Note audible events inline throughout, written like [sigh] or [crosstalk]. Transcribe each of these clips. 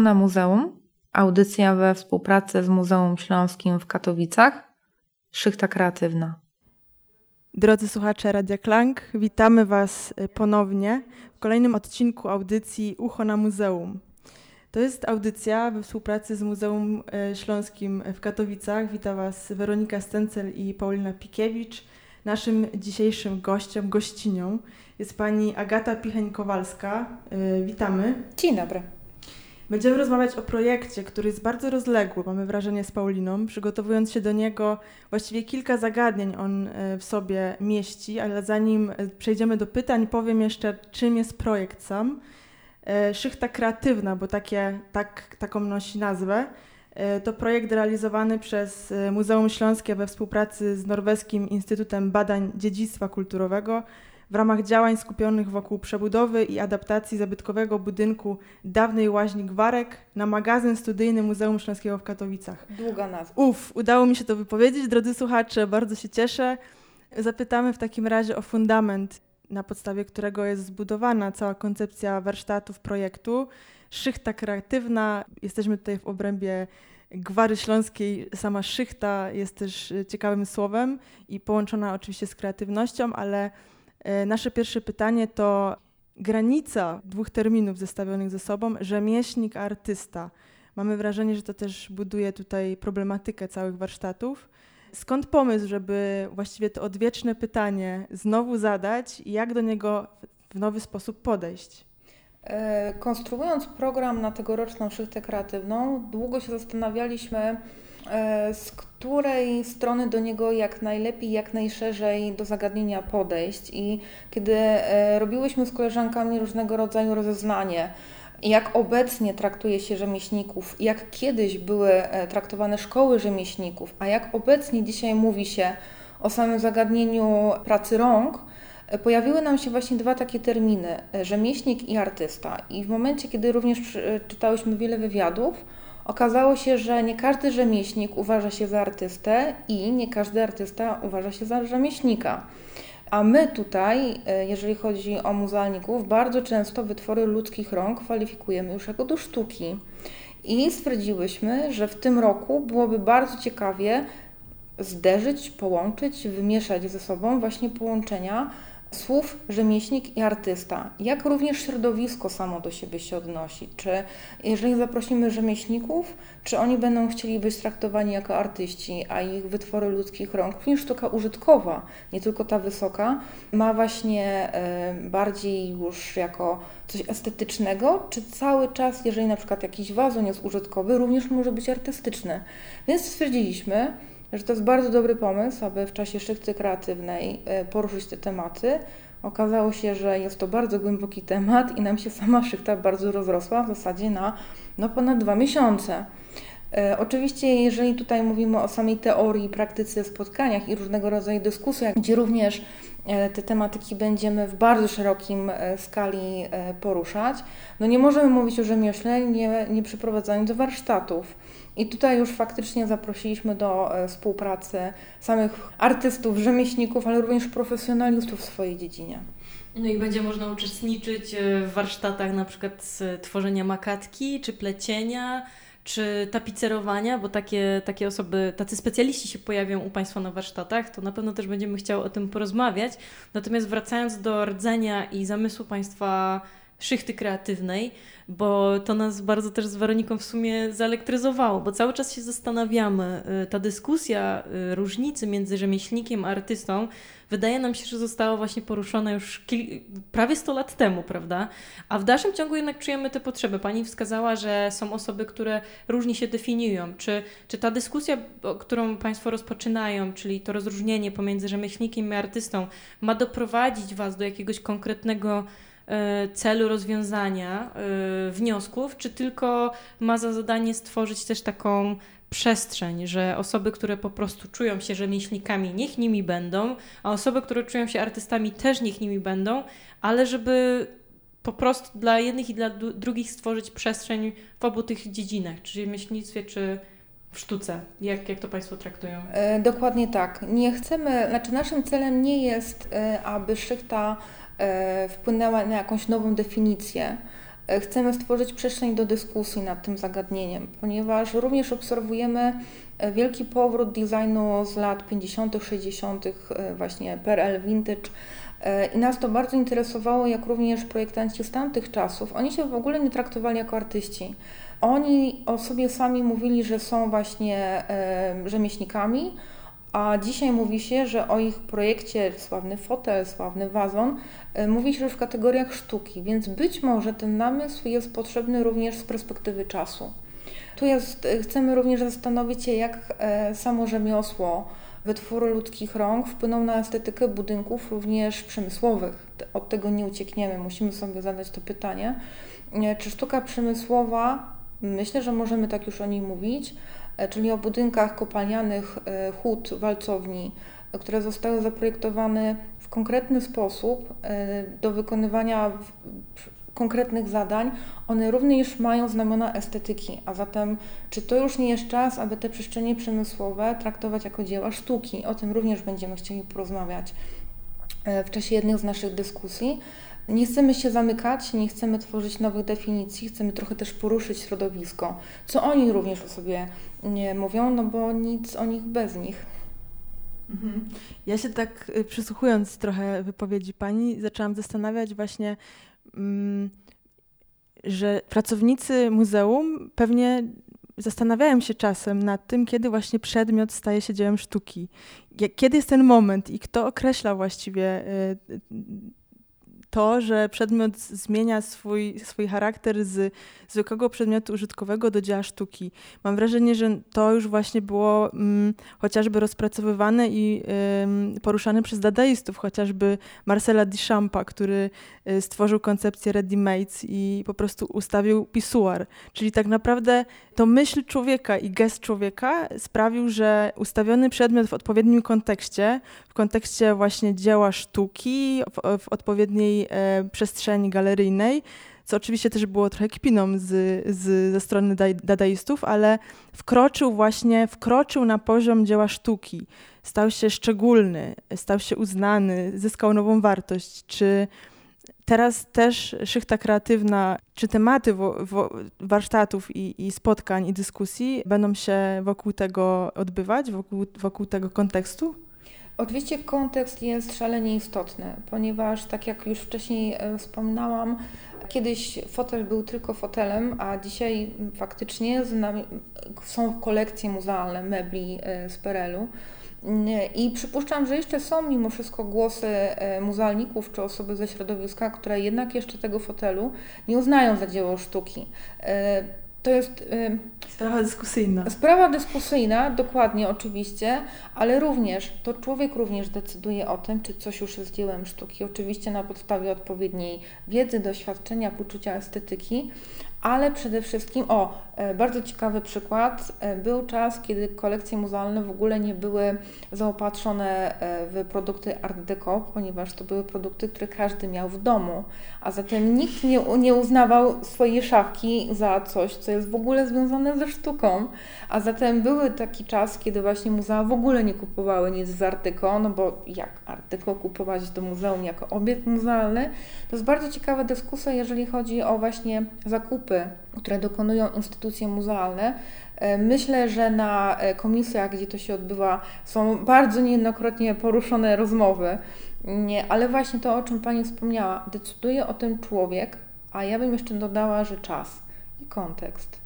Ucho na muzeum. Audycja we współpracy z Muzeum Śląskim w Katowicach. Szychta kreatywna. Drodzy słuchacze Radia Klang, witamy Was y, ponownie w kolejnym odcinku audycji Ucho na Muzeum. To jest audycja we współpracy z Muzeum y, Śląskim w Katowicach. Witam Was Weronika Stencel i Paulina Pikiewicz. Naszym dzisiejszym gościem, gościnią jest pani Agata Picheń-Kowalska. Y, witamy. Dzień dobry. Będziemy rozmawiać o projekcie, który jest bardzo rozległy, mamy wrażenie z Pauliną. Przygotowując się do niego, właściwie kilka zagadnień on e, w sobie mieści, ale zanim e, przejdziemy do pytań, powiem jeszcze, czym jest projekt sam. E, Szychta Kreatywna, bo takie, tak, taką nosi nazwę. To projekt realizowany przez Muzeum Śląskie we współpracy z Norweskim Instytutem Badań Dziedzictwa Kulturowego w ramach działań skupionych wokół przebudowy i adaptacji zabytkowego budynku dawnej łaźni Gwarek na magazyn studyjny Muzeum Śląskiego w Katowicach. Długa nazwa. Uf, udało mi się to wypowiedzieć. Drodzy słuchacze, bardzo się cieszę. Zapytamy w takim razie o fundament, na podstawie którego jest zbudowana cała koncepcja warsztatów projektu. Szychta kreatywna. Jesteśmy tutaj w obrębie Gwary Śląskiej. Sama szychta jest też ciekawym słowem i połączona oczywiście z kreatywnością, ale nasze pierwsze pytanie to granica dwóch terminów zestawionych ze sobą, rzemieślnik, artysta. Mamy wrażenie, że to też buduje tutaj problematykę całych warsztatów. Skąd pomysł, żeby właściwie to odwieczne pytanie znowu zadać i jak do niego w nowy sposób podejść? E, konstruując program na tegoroczną szychtę kreatywną, długo się zastanawialiśmy, E, z której strony do niego jak najlepiej, jak najszerzej do zagadnienia podejść. I kiedy e, robiłyśmy z koleżankami różnego rodzaju rozeznanie, jak obecnie traktuje się rzemieślników, jak kiedyś były e, traktowane szkoły rzemieślników, a jak obecnie dzisiaj mówi się o samym zagadnieniu pracy rąk, pojawiły nam się właśnie dwa takie terminy: rzemieślnik i artysta. I w momencie, kiedy również czytałyśmy wiele wywiadów, Okazało się, że nie każdy rzemieślnik uważa się za artystę i nie każdy artysta uważa się za rzemieślnika. A my tutaj, e, jeżeli chodzi o muzealników, bardzo często wytwory ludzkich rąk kwalifikujemy już jako do sztuki. I stwierdziłyśmy, że w tym roku byłoby bardzo ciekawie zderzyć, połączyć, wymieszać ze sobą właśnie połączenia słów rzemieślnik i artysta, jak również środowisko samo do siebie się odnosi. Czy jeżeli zaprosimy rzemieślników, czy oni będą chcieli być traktowani jako artyści, a ich wytwory ludzkich rąk, również sztuka użytkowa, nie tylko ta wysoka, ma właśnie y, bardziej już jako coś estetycznego, czy cały czas, jeżeli na przykład jakiś wazon jest użytkowy, również może być artystyczny. Więc stwierdziliśmy, że to jest bardzo dobry pomysł, aby w czasie szykty kreatywnej e, poruszyć te tematy. Okazało się, że jest to bardzo głęboki temat i nam się sama szykta bardzo rozrosła, w zasadzie na no, ponad dwa miesiące. E, oczywiście, jeżeli tutaj mówimy o samej teorii, praktyce, spotkaniach i różnego rodzaju dyskusjach, gdzie również e, te tematyki będziemy w bardzo szerokim skali poruszać, no nie możemy mówić o rzemiośle, nie, nie przeprowadzając do warsztatów. I tutaj już faktycznie zaprosiliśmy do e, współpracy samych artystów, rzemieślników, ale również profesjonalistów w swojej dziedzinie. No i będzie można uczestniczyć e, w warsztatach na przykład z tworzenia makatki czy plecienia, czy tapicerowania, bo takie, takie osoby, tacy specjaliści się pojawią u Państwa na warsztatach, to na pewno też będziemy chciały o tym porozmawiać. Natomiast wracając do rdzenia i zamysłu Państwa szychty kreatywnej, bo to nas bardzo też z Weroniką w sumie zaelektryzowało, bo cały czas się zastanawiamy. Y, ta dyskusja y, różnicy między rzemieślnikiem a artystą wydaje nam się, że została właśnie poruszona już prawie 100 lat temu, prawda? A w dalszym ciągu jednak czujemy te potrzeby. Pani wskazała, że są osoby, które różnie się definiują. Czy, czy ta dyskusja, którą Państwo rozpoczynają, czyli to rozróżnienie pomiędzy rzemieślnikiem i artystą, ma doprowadzić Was do jakiegoś konkretnego celu rozwiązania e, wniosków, czy tylko ma za zadanie stworzyć też taką przestrzeń, że osoby, które po prostu czują się rzemieślnikami, niech nimi będą, a osoby, które czują się artystami, też niech nimi będą, ale żeby po prostu dla jednych i dla drugich stworzyć przestrzeń w obu tych dziedzinach, czy rzemieślnictwie, czy w sztuce? Jak, jak to Państwo traktują? E, dokładnie tak. Nie chcemy, znaczy naszym celem nie jest, e, aby szychta e, wpłynęła na jakąś nową definicję. E, chcemy stworzyć przestrzeń do dyskusji nad tym zagadnieniem, ponieważ również obserwujemy e, wielki powrót designu z lat 50., 60., e, właśnie PRL Vintage. I nas to bardzo interesowało, jak również projektanci z tamtych czasów. Oni się w ogóle nie traktowali jako artyści. Oni o sobie sami mówili, że są właśnie rzemieślnikami, a dzisiaj mówi się, że o ich projekcie sławny fotel, sławny wazon, e, mówi się w kategoriach sztuki, więc być może ten namysł jest potrzebny również z perspektywy czasu. Tu jest, e, chcemy również zastanowić się, jak e, samo rzemiosło, wytwory ludzkich rąk wpłyną na estetykę budynków również przemysłowych. Od tego nie uciekniemy, musimy sobie zadać to pytanie. Czy sztuka przemysłowa, myślę, że możemy tak już o niej mówić, E, czyli o budynkach kopalnianych e, hut, walcowni, które zostały zaprojektowane w konkretny sposób e, do wykonywania konkretnych zadań, one również mają znamiona estetyki. A zatem, czy to już nie jest czas, aby te przestrzenie przemysłowe traktować jako dzieła sztuki? O tym również będziemy chcieli porozmawiać w czasie jednych z naszych dyskusji. Nie chcemy się zamykać, nie chcemy tworzyć nowych definicji, chcemy trochę też poruszyć środowisko, co oni również o sobie nie mówią, no bo nic o nich bez nich. Mhm. Ja się tak y, przysłuchując trochę wypowiedzi pani, zaczęłam zastanawiać właśnie, mm, że pracownicy muzeum pewnie zastanawiają się czasem nad tym, kiedy właśnie przedmiot staje się dziełem sztuki. Kiedy jest ten moment i kto określa właściwie y, to, że przedmiot zmienia swój, swój charakter z zwykłego przedmiotu użytkowego do dzieła sztuki. Mam wrażenie, że to już właśnie było mm, chociażby rozpracowywane i poruszane przez dadaistów, chociażby Marcela Duchampa, który y, stworzył koncepcję ready-made i po prostu ustawił pisuar. Czyli tak naprawdę to myśl człowieka i gest człowieka sprawił, że ustawiony przedmiot w odpowiednim kontekście, w kontekście właśnie dzieła sztuki, w, w odpowiedniej e, przestrzeni galeryjnej, co oczywiście też było trochę kpiną z, z, ze strony dadaistów, ale wkroczył właśnie, wkroczył na poziom dzieła sztuki. Stał się szczególny, stał się uznany, zyskał nową wartość. Czy teraz też szychta kreatywna, czy tematy wo, wo, warsztatów i, i, spotkań i dyskusji będą się wokół tego odbywać, wokół, wokół tego kontekstu? Oczywiście kontekst jest szalenie istotny, ponieważ tak jak już wcześniej e, wspominałam, kiedyś fotel był tylko fotelem, a dzisiaj faktycznie są kolekcje muzealne mebli e, z Perelu. I przypuszczam, że jeszcze są mimo wszystko głosy e, muzealników czy osoby ze środowiska, które jednak jeszcze tego fotelu nie uznają za dzieło sztuki. To jest. Sprawa dyskusyjna. Sprawa dyskusyjna, dokładnie, oczywiście, ale również to człowiek również decyduje o tym, czy coś już jest dziełem sztuki. Oczywiście na podstawie odpowiedniej wiedzy, doświadczenia, poczucia estetyki, ale przede wszystkim, o, bardzo ciekawy przykład, e, był czas, kiedy kolekcje muzealne w ogóle nie były zaopatrzone e, w produkty Art Deco, ponieważ to były produkty, które każdy miał w domu, a zatem nikt nie, nie uznawał swojej szafki za coś, co jest w ogóle związane ze sztuką, a zatem był taki czas, kiedy właśnie muzea w ogóle nie kupowały nic z Art Deco, no bo jak Art Deco kupować do muzeum jako obiekt muzealny? To jest bardzo ciekawa dyskusja, jeżeli chodzi o właśnie zakupy, które dokonują instytucje muzealne. E, myślę, że na e, komisjach, gdzie to się odbywa, są bardzo niejednokrotnie poruszone rozmowy, Nie, ale właśnie to, o czym Pani wspomniała, decyduje o tym człowiek, a ja bym jeszcze dodała, że czas i kontekst.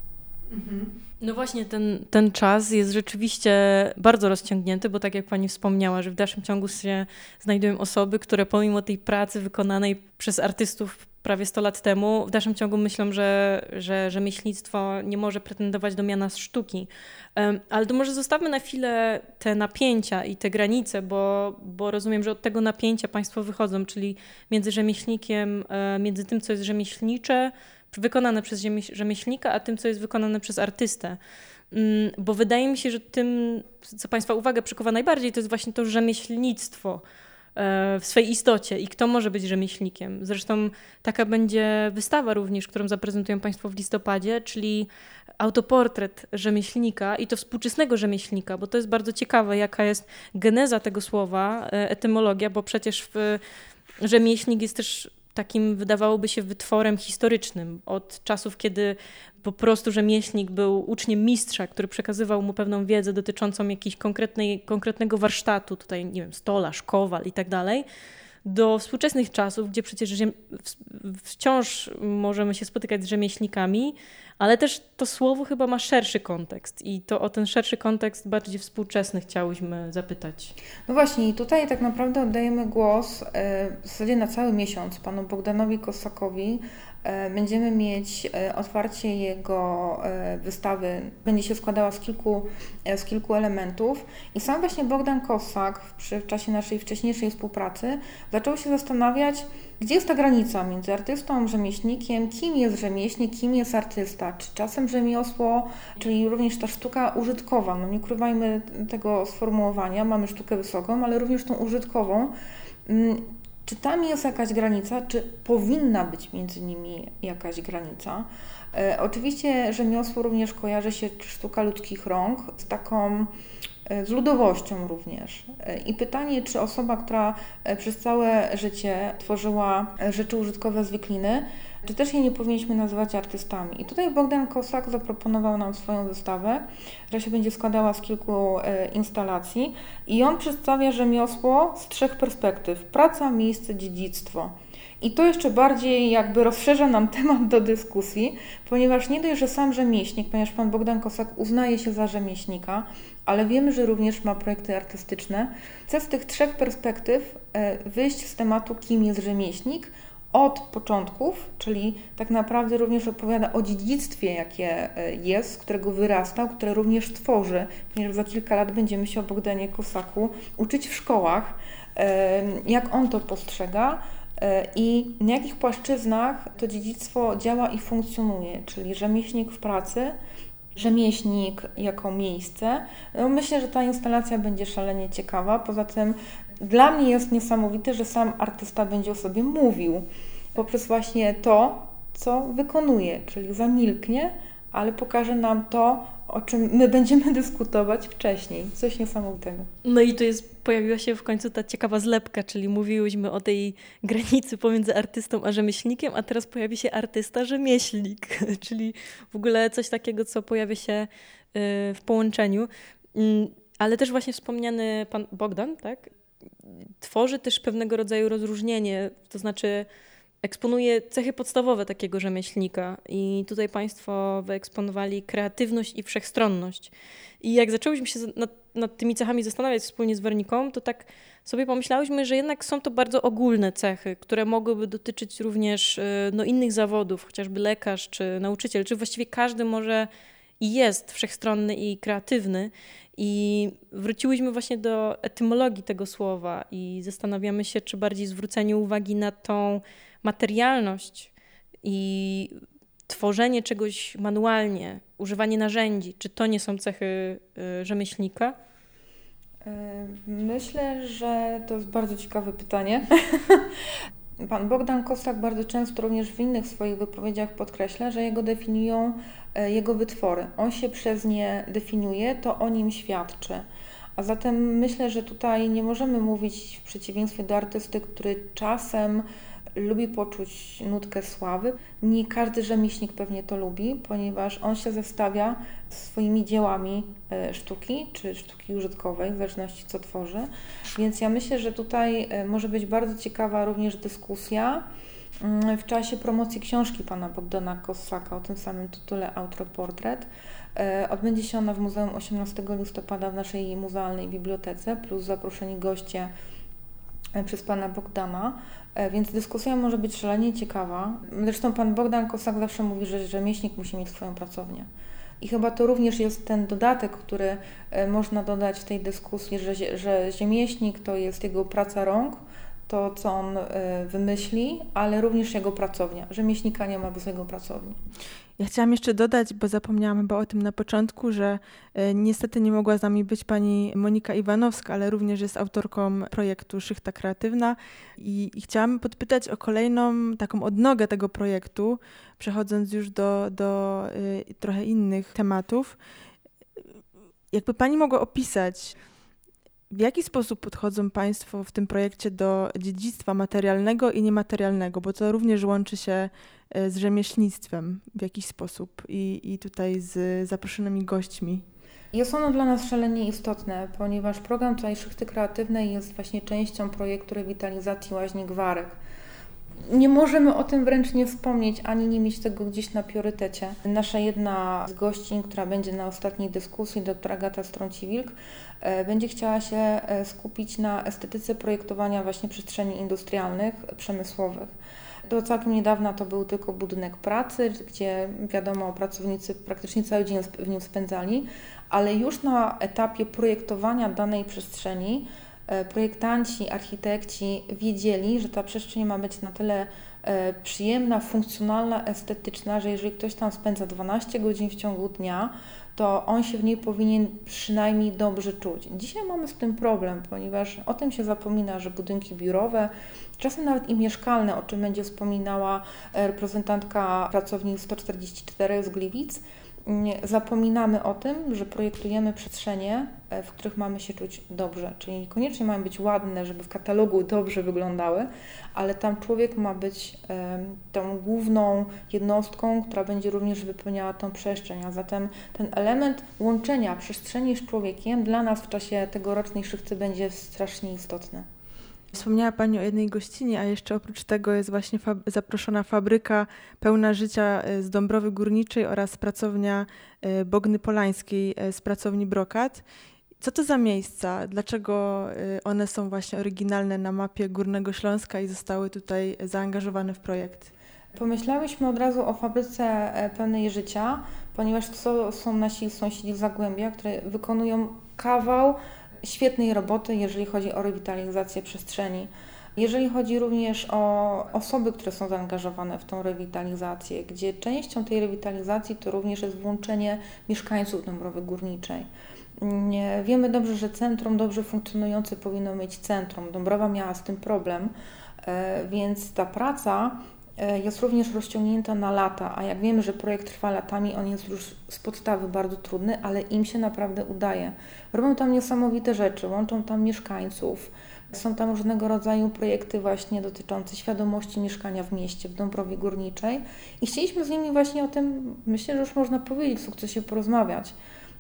Mhm. No właśnie, ten, ten czas jest rzeczywiście bardzo rozciągnięty, bo tak jak Pani wspomniała, że w dalszym ciągu się znajdują osoby, które pomimo tej pracy wykonanej przez artystów prawie 100 lat temu, w dalszym ciągu myślą, że, że rzemieślnictwo nie może pretendować do miana sztuki. Ale to może zostawmy na chwilę te napięcia i te granice, bo, bo rozumiem, że od tego napięcia Państwo wychodzą, czyli między rzemieślnikiem, e, między tym, co jest rzemieślnicze, wykonane przez rzemieślnika, a tym, co jest wykonane przez artystę. Mm, bo wydaje mi się, że tym, co Państwa uwagę przykuwa najbardziej, to jest właśnie to rzemieślnictwo w swojej istocie i kto może być rzemieślnikiem. Zresztą taka będzie wystawa również, którą zaprezentują Państwo w listopadzie, czyli autoportret rzemieślnika i to współczesnego rzemieślnika, bo to jest bardzo ciekawe, jaka jest geneza tego słowa, etymologia, bo przecież w, rzemieślnik jest też takim, wydawałoby się, wytworem historycznym. Od czasów, kiedy po prostu rzemieślnik był uczniem mistrza, który przekazywał mu pewną wiedzę dotyczącą jakiegoś konkretnego warsztatu, tutaj, nie wiem, stolarz, kowal i tak dalej, do współczesnych czasów, gdzie przecież wciąż możemy się spotykać z rzemieślnikami, ale też to słowo chyba ma szerszy kontekst i to o ten szerszy kontekst bardziej współczesny chciałyśmy zapytać. No właśnie, i tutaj tak naprawdę oddajemy głos e, w zasadzie na cały miesiąc panu Bogdanowi Kosakowi, E, będziemy mieć e, otwarcie jego wystawy, będzie się składała z kilku, z kilku elementów. I sam właśnie Bogdan Kosak przy, w czasie naszej wcześniejszej współpracy zaczął się zastanawiać, gdzie jest ta granica między artystą, rzemieślnikiem, kim jest rzemieślnik, kim jest artysta, czy czasem rzemiosło, czyli również ta sztuka użytkowa. No nie ukrywajmy tego sformułowania, mamy sztukę wysoką, ale również tą użytkową. Mm, czy tam jest jakaś granica, czy powinna być między nimi jakaś granica? E, oczywiście rzemiosło również kojarzy się, sztuka ludzkich rąk, z taką z ludowością również. E, I pytanie, czy osoba, która e, przez całe życie tworzyła rzeczy użytkowe z wikliny, czy też je nie powinniśmy nazywać artystami. I tutaj Bogdan Kosak zaproponował nam swoją wystawę, która się będzie składała z kilku e, instalacji i on przedstawia rzemiosło z trzech perspektyw. Praca, miejsce, dziedzictwo. I to jeszcze bardziej jakby rozszerza nam temat do dyskusji, ponieważ nie dość, że sam rzemieślnik, ponieważ pan Bogdan Kosak uznaje się za rzemieślnika, ale wiemy, że również ma projekty artystyczne. Chcę z tych trzech perspektyw e, wyjść z tematu, kim jest rzemieślnik, od początków, czyli tak naprawdę również opowiada o dziedzictwie, jakie e, jest, z którego wyrastał, które również tworzy, ponieważ za kilka lat będziemy się o Bogdanie Kosaku uczyć w szkołach, jak on to postrzega e, i na jakich płaszczyznach to dziedzictwo działa i funkcjonuje, czyli rzemieślnik w pracy, rzemieślnik jako miejsce. No myślę, że ta instalacja będzie szalenie ciekawa. Poza tym dla mnie jest niesamowite, że sam artysta będzie o sobie mówił poprzez właśnie to, co wykonuje, czyli zamilknie, ale pokaże nam to, o czym my będziemy [laughs] dyskutować wcześniej. Coś niesamowitego. No i tu jest, pojawiła się w końcu ta ciekawa zlepka, czyli mówiłyśmy o tej [laughs] granicy pomiędzy artystą a rzemieślnikiem, a teraz pojawi się artysta-rzemieślnik, [laughs] czyli w ogóle coś takiego, co pojawia się y, w połączeniu. Mm, ale też właśnie wspomniany pan Bogdan, tak? Tworzy też pewnego rodzaju rozróżnienie, to znaczy eksponuje cechy podstawowe takiego rzemieślnika i tutaj Państwo wyeksponowali kreatywność i wszechstronność. I jak zaczęłyśmy się nad, nad, tymi cechami zastanawiać wspólnie z Werniką, to tak sobie pomyślałyśmy, że jednak są to bardzo ogólne cechy, które mogłyby dotyczyć również y, no, innych zawodów, chociażby lekarz czy nauczyciel, czy właściwie każdy może i jest wszechstronny i kreatywny. I wróciłyśmy właśnie do etymologii tego słowa i zastanawiamy się, czy bardziej zwrócenie uwagi na tą materialność i tworzenie czegoś manualnie, używanie narzędzi, czy to nie są cechy y, rzemieślnika? Y, myślę, że to jest bardzo ciekawe pytanie. [laughs] Pan Bogdan Kostak bardzo często również w innych swoich wypowiedziach podkreśla, że jego definiują y, jego wytwory. On się przez nie definiuje, to o nim świadczy. A zatem myślę, że tutaj nie możemy mówić w przeciwieństwie do artysty, który czasem lubi poczuć nutkę sławy. Nie każdy rzemieślnik pewnie to lubi, ponieważ on się zestawia swoimi dziełami e, sztuki czy sztuki użytkowej, w zależności co tworzy. Więc ja myślę, że tutaj e, może być bardzo ciekawa również dyskusja mm, w czasie promocji książki pana Bogdana Kossaka o tym samym tytule Autoportret. E, odbędzie się ona w Muzeum 18 listopada w naszej muzealnej bibliotece, plus zaproszeni goście przez pana Bogdana. E, więc dyskusja może być szalenie ciekawa. Zresztą pan Bogdan Kosak zawsze mówi, że rzemieślnik musi mieć swoją pracownię. I chyba to również jest ten dodatek, który e, można dodać w tej dyskusji, że, że rzemieślnik to jest jego praca rąk, to, co on wymyśli, ale również jego pracownia. Rzemieślnika nie ma bez jego pracowni. Ja chciałam jeszcze dodać, bo zapomniałam chyba o tym na początku, że e, niestety nie mogła z nami być pani Monika Iwanowska, ale również jest autorką projektu Szychta Kreatywna i, i chciałam podpytać o kolejną taką odnogę tego projektu, przechodząc już do, do y, trochę innych tematów. Jakby pani mogła opisać, w jaki sposób podchodzą Państwo w tym projekcie do dziedzictwa materialnego i niematerialnego, bo to również łączy się e, z rzemieślnictwem w jakiś sposób i, i tutaj z zaproszonymi gośćmi? Jest ono dla nas szalenie istotne, ponieważ program tutaj Szychty Kreatywnej jest właśnie częścią projektu rewitalizacji łaźni Gwarek nie możemy o tym wręcz nie wspomnieć, ani nie mieć tego gdzieś na priorytecie. Nasza jedna z gościń, która będzie na ostatniej dyskusji, doktor Agata Strąciwilk, e, będzie chciała się e, skupić na estetyce projektowania właśnie przestrzeni industrialnych, przemysłowych. Do całkiem niedawna to był tylko budynek pracy, gdzie wiadomo, pracownicy praktycznie cały dzień w nim spędzali, ale już na etapie projektowania danej przestrzeni projektanci, architekci wiedzieli, że ta przestrzeń ma być na tyle e, przyjemna, funkcjonalna, estetyczna, że jeżeli ktoś tam spędza 12 godzin w ciągu dnia, to on się w niej powinien przynajmniej dobrze czuć. Dzisiaj mamy z tym problem, ponieważ o tym się zapomina, że budynki biurowe, czasem nawet i mieszkalne, o czym będzie wspominała e, reprezentantka pracowni 144 z Gliwic, zapominamy o tym, że projektujemy przestrzenie, e, w których mamy się czuć dobrze. Czyli niekoniecznie mają być ładne, żeby w katalogu dobrze wyglądały, ale tam człowiek ma być tą główną jednostką, która będzie również wypełniała tą przestrzeń. A zatem ten element łączenia przestrzeni z człowiekiem dla nas w czasie tegorocznej szybcy będzie strasznie istotny. Wspomniała Pani o jednej gościnie, a jeszcze oprócz tego jest właśnie zaproszona fabryka pełna życia e, z Dąbrowy Górniczej oraz pracownia e, Bogny Polańskiej e, z pracowni Brokat. Co to za miejsca? Dlaczego one są właśnie oryginalne na mapie Górnego Śląska i zostały tutaj zaangażowane w projekt? Pomyślałyśmy od razu o fabryce pełnej życia, ponieważ to są nasi sąsiedzi z Zagłębia, które wykonują kawał świetnej roboty, jeżeli chodzi o rewitalizację przestrzeni. Jeżeli chodzi również o osoby, które są zaangażowane w tą rewitalizację, gdzie częścią tej rewitalizacji to również jest włączenie mieszkańców Dąbrowy Górniczej. Wiemy dobrze, że centrum dobrze funkcjonujące powinno mieć centrum. Dąbrowa miała z tym problem, e, więc ta praca jest również rozciągnięta na lata, a jak wiemy, że projekt trwa latami, on jest już z podstawy bardzo trudny, ale im się naprawdę udaje. Robią tam niesamowite rzeczy, łączą tam mieszkańców, są tam różnego rodzaju projekty właśnie dotyczące świadomości mieszkania w mieście, w Dąbrowie Górniczej i chcieliśmy z nimi właśnie o tym, myślę, że już można powiedzieć, w sukcesie porozmawiać.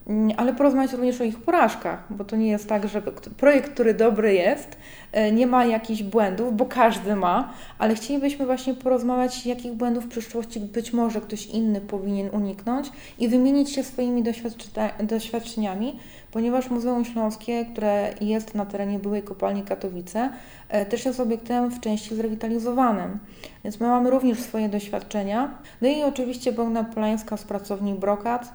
Mm, ale porozmawiać również o ich porażkach, bo to nie jest tak, że projekt, który dobry jest, e, nie ma jakichś błędów, bo każdy ma, ale chcielibyśmy właśnie porozmawiać, jakich błędów w przyszłości być może ktoś inny powinien uniknąć i wymienić się swoimi doświadczeniami, ponieważ Muzeum Śląskie, które jest na terenie byłej kopalni Katowice, e, też jest obiektem w części zrewitalizowanym. Więc my mamy również swoje doświadczenia. No i oczywiście Bogna Polańska z pracowni Brokat,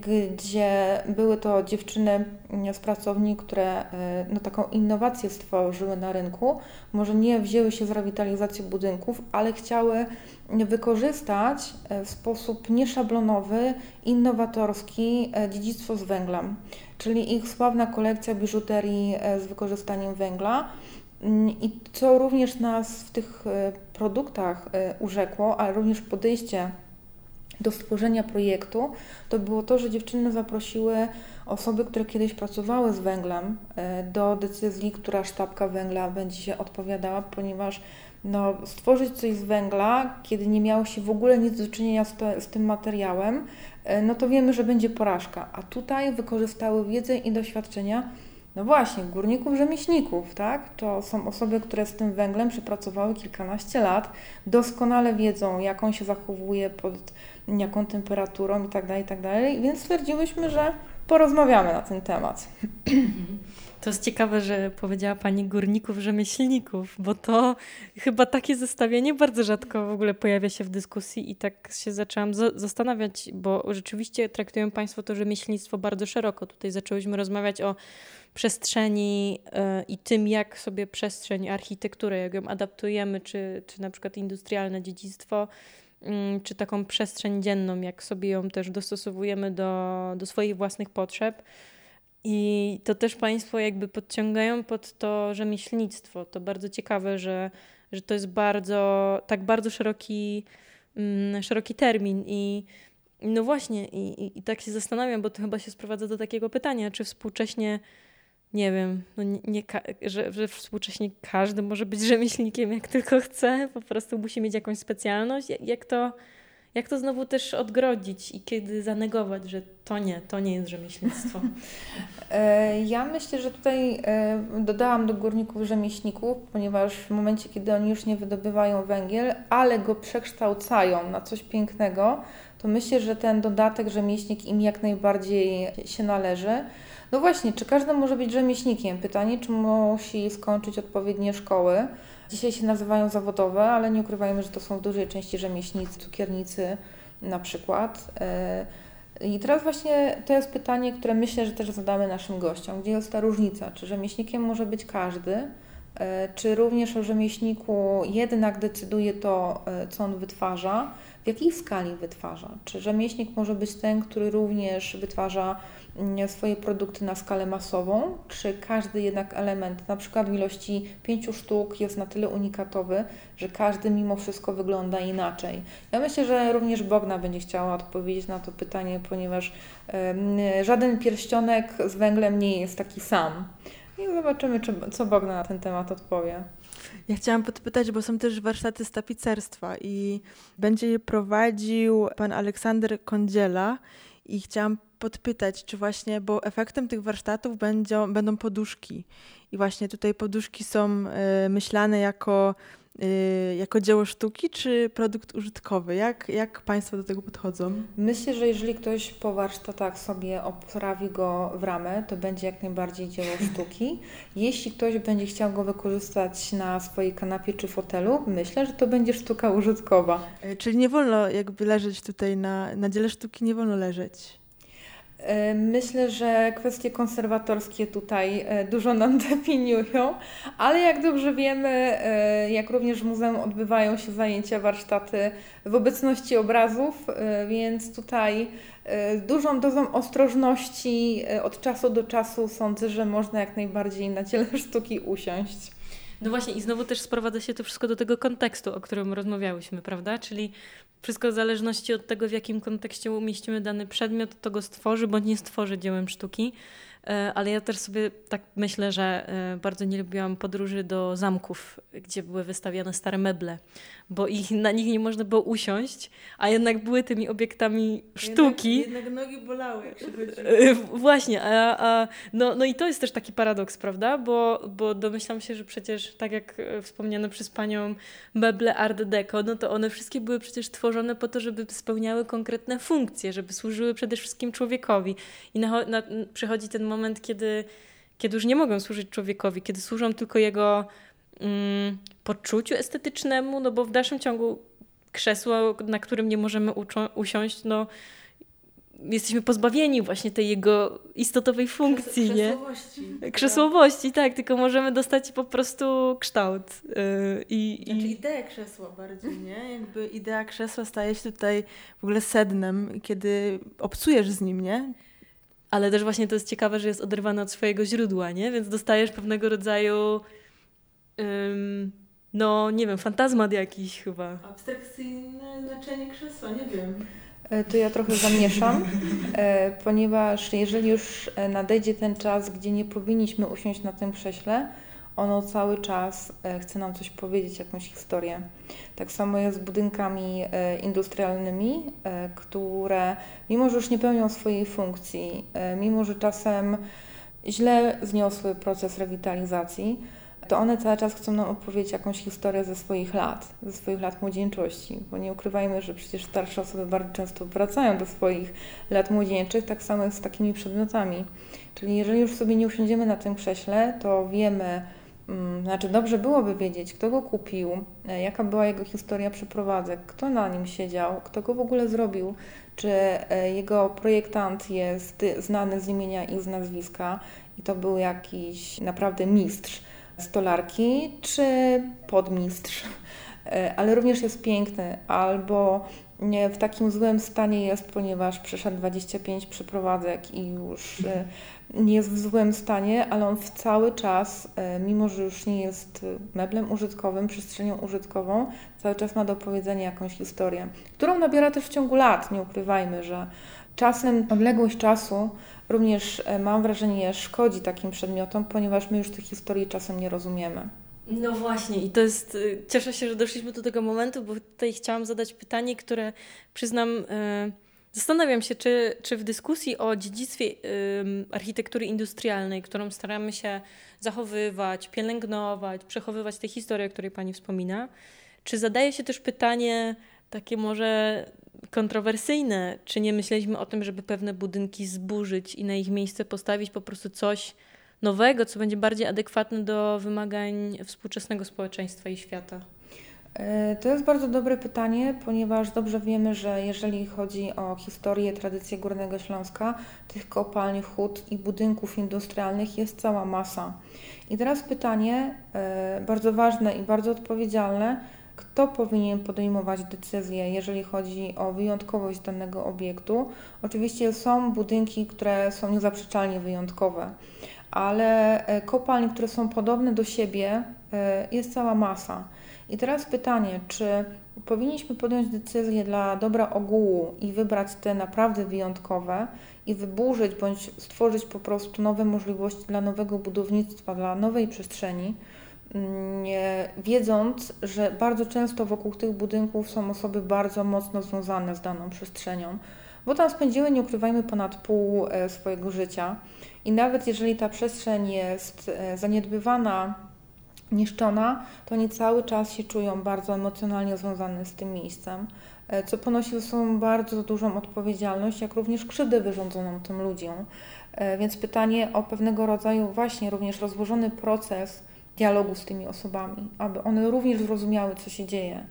gdzie były to dziewczyny z pracowni, które e, no, taką innowację stworzyły na rynku. Może nie wzięły się z rewitalizacji budynków, ale chciały wykorzystać e, w sposób nieszablonowy, innowatorski e, dziedzictwo z węglem, czyli ich sławna kolekcja biżuterii z wykorzystaniem węgla. Mm, I co również nas w tych produktach urzekło, ale również podejście do stworzenia projektu, to było to, że dziewczyny zaprosiły osoby, które kiedyś pracowały z węglem e, do decyzji, która sztabka węgla będzie się odpowiadała, ponieważ no, stworzyć coś z węgla, kiedy nie miało się w ogóle nic do czynienia z, to, z tym materiałem, e, no to wiemy, że będzie porażka. A tutaj wykorzystały wiedzę i doświadczenia no właśnie, górników, rzemieślników, tak? To są osoby, które z tym węglem przepracowały kilkanaście lat, doskonale wiedzą, jak on się zachowuje pod jaką temperaturą i tak dalej, i tak dalej. Więc stwierdziłyśmy, że porozmawiamy na ten temat. [clears throat] To jest ciekawe, że powiedziała Pani górników, rzemieślników, bo to chyba takie zestawienie bardzo rzadko w ogóle pojawia się w dyskusji i tak się zaczęłam zastanawiać, bo rzeczywiście traktują Państwo to rzemieślnictwo bardzo szeroko. Tutaj zaczęłyśmy rozmawiać o przestrzeni yy, i tym, jak sobie przestrzeń, architekturę, jak ją adaptujemy, czy, czy na przykład industrialne dziedzictwo, czy taką przestrzeń dzienną, jak sobie ją też dostosowujemy do, do swoich własnych potrzeb i to też Państwo jakby podciągają pod to rzemieślnictwo. To bardzo ciekawe, że, że to jest bardzo, tak bardzo szeroki, mm, szeroki termin i no właśnie, i, i, i, tak się zastanawiam, bo to chyba się sprowadza do takiego pytania, czy współcześnie, nie wiem, no nie, nie że, że współcześnie każdy może być rzemieślnikiem, jak tylko chce, po prostu musi mieć jakąś specjalność. Jak to, jak to znowu też odgrodzić i kiedy zanegować, że to nie, to nie jest rzemieślnictwo? [laughs] E, ja myślę, że tutaj e, dodałam do górników rzemieślników, ponieważ w momencie, kiedy oni już nie wydobywają węgiel, ale go przekształcają na coś pięknego, to myślę, że ten dodatek rzemieślnik im jak najbardziej się należy. No właśnie, czy każdy może być rzemieślnikiem? Pytanie, czy musi skończyć odpowiednie szkoły? Dzisiaj się nazywają zawodowe, ale nie ukrywajmy, że to są w dużej części rzemieślnicy, cukiernicy na przykład. E, I teraz właśnie to jest pytanie, które myślę, że też zadamy naszym gościom. Gdzie jest ta różnica? Czy rzemieślnikiem może być każdy? E, czy również o rzemieślniku jednak decyduje to, e, co on wytwarza? W jakiej skali wytwarza? Czy rzemieślnik może być ten, który również wytwarza mm, swoje produkty na skalę masową, czy każdy jednak element, na przykład w ilości pięciu sztuk, jest na tyle unikatowy, że każdy mimo wszystko wygląda inaczej? Ja myślę, że również Bogna będzie chciała odpowiedzieć na to pytanie, ponieważ żaden pierścionek z węglem nie jest taki sam. I zobaczymy, czy, co Bogna na ten temat odpowie. Ja chciałam podpytać, bo są też warsztaty z tapicerstwa i będzie je prowadził pan Aleksander Kondziela i chciałam podpytać, czy właśnie, bo efektem tych warsztatów będą, będą poduszki i właśnie tutaj poduszki są y, myślane jako jako dzieło sztuki, czy produkt użytkowy? Jak, jak Państwo do tego podchodzą? Myślę, że jeżeli ktoś po warsztatach sobie oprawi go w ramę, to będzie jak najbardziej dzieło [laughs] sztuki. Jeśli ktoś będzie chciał go wykorzystać na swojej kanapie czy fotelu, myślę, że to będzie sztuka użytkowa. Y, czyli nie wolno jakby leżeć tutaj na, na dziele sztuki, nie wolno leżeć. E, myślę, że kwestie konserwatorskie tutaj e, dużo nam [laughs] definiują, ale jak dobrze wiemy, e, jak również w muzeum odbywają się zajęcia, warsztaty w obecności obrazów, więc tutaj z dużą dozą ostrożności od czasu do czasu sądzę, że można jak najbardziej na ciele [laughs] sztuki usiąść. No właśnie, i znowu też sprowadza się to wszystko do tego kontekstu, o którym rozmawiałyśmy, prawda? Czyli wszystko w zależności od tego, w jakim kontekście umieścimy dany przedmiot, to go stworzy bądź nie stworzy dziełem sztuki. E, ale ja też sobie tak myślę, że e, bardzo nie lubiłam podróży do zamków, gdzie były wystawiane stare meble, bo ich, na nich nie można było usiąść, a jednak były tymi obiektami sztuki. Jednak, jednak nogi bolały, jak się e, Właśnie, a, a, no, no i to jest też taki paradoks, prawda? Bo, bo domyślam się, że przecież, tak jak wspomniano przez panią, meble Art Deco, no to one wszystkie były przecież tworzone po to, żeby spełniały konkretne funkcje, żeby służyły przede wszystkim człowiekowi. I na, na, przychodzi ten moment, moment, kiedy, kiedy już nie mogą służyć człowiekowi, kiedy służą tylko jego mm, poczuciu estetycznemu, no bo w dalszym ciągu krzesło, na którym nie możemy usiąść, no jesteśmy pozbawieni właśnie tej jego istotowej funkcji, Krzesłowości. nie? Krzesłowości, tak, tylko możemy dostać po prostu kształt. Yy, i, znaczy ideę krzesła bardziej, nie? Jakby idea krzesła staje się tutaj w ogóle sednem, kiedy obcujesz z nim, nie? Ale też właśnie to jest ciekawe, że jest oderwana od swojego źródła, nie? Więc dostajesz pewnego rodzaju um, no nie wiem, fantazmat jakiś chyba. Abstrakcyjne znaczenie krzesła, nie wiem. E, to ja trochę zamieszam, e, ponieważ jeżeli już e, nadejdzie ten czas, gdzie nie powinniśmy usiąść na tym krześle, ono cały czas e, chce nam coś powiedzieć, jakąś historię. Tak samo jest z budynkami e, industrialnymi, e, które mimo, że już nie pełnią swojej funkcji, mimo, że czasem źle zniosły proces rewitalizacji, to one cały czas chcą nam opowiedzieć jakąś historię ze swoich lat, ze swoich lat młodzieńczości, bo nie ukrywajmy, że przecież starsze osoby bardzo często wracają do swoich lat młodzieńczych, tak samo jest z takimi przedmiotami. Czyli jeżeli już sobie nie usiądziemy na tym krześle, to wiemy, znaczy dobrze byłoby wiedzieć, kto go kupił, e, jaka była jego historia przeprowadzek, kto na nim siedział, kto go w ogóle zrobił, czy e, jego projektant jest znany z imienia i z nazwiska i to był jakiś naprawdę mistrz stolarki, czy podmistrz, e, ale również jest piękny, albo nie, w takim złym stanie jest, ponieważ przeszedł 25 przeprowadzek i już e, nie jest w złym stanie, ale on w cały czas, e, mimo że już nie jest meblem użytkowym, przestrzenią użytkową, cały czas ma do powiedzenia jakąś historię, którą nabiera też w ciągu lat. Nie ukrywajmy, że czasem odległość czasu również e, mam wrażenie szkodzi takim przedmiotom, ponieważ my już tych historii czasem nie rozumiemy. No właśnie, i to jest. Y, cieszę się, że doszliśmy do tego momentu, bo tutaj chciałam zadać pytanie, które przyznam. Yy, zastanawiam się, czy, czy w dyskusji o dziedzictwie architektury industrialnej, którą staramy się zachowywać, pielęgnować, przechowywać tę historię, o której Pani wspomina, czy zadaje się też pytanie takie może kontrowersyjne, czy nie myśleliśmy o tym, żeby pewne budynki zburzyć i na ich miejsce postawić po prostu coś nowego, co będzie bardziej adekwatne do wymagań współczesnego społeczeństwa i świata? E, to jest bardzo dobre pytanie, ponieważ dobrze wiemy, że jeżeli chodzi o historię, tradycję Górnego Śląska, tych kopalń, hut i budynków industrialnych jest cała masa. I teraz pytanie, e, bardzo ważne i bardzo odpowiedzialne, kto powinien podejmować decyzje, jeżeli chodzi o wyjątkowość danego obiektu. Oczywiście są budynki, które są niezaprzeczalnie wyjątkowe, ale e, kopalń, które są podobne do siebie, e, jest cała masa. I teraz pytanie, czy powinniśmy podjąć decyzję dla dobra ogółu i wybrać te naprawdę wyjątkowe i wyburzyć bądź stworzyć po prostu nowe możliwości dla nowego budownictwa, dla nowej przestrzeni, wiedząc, że bardzo często wokół tych budynków są osoby bardzo mocno związane z daną przestrzenią, bo tam spędziły, nie ukrywajmy, ponad pół e, swojego życia. I nawet jeżeli ta przestrzeń jest e, zaniedbywana, niszczona, to oni cały czas się czują bardzo emocjonalnie związane z tym miejscem, e, co ponosi sobą bardzo dużą odpowiedzialność, jak również krzywdę wyrządzoną tym ludziom. Więc pytanie o pewnego rodzaju właśnie również rozłożony proces dialogu z tymi osobami, aby one również zrozumiały, co się dzieje.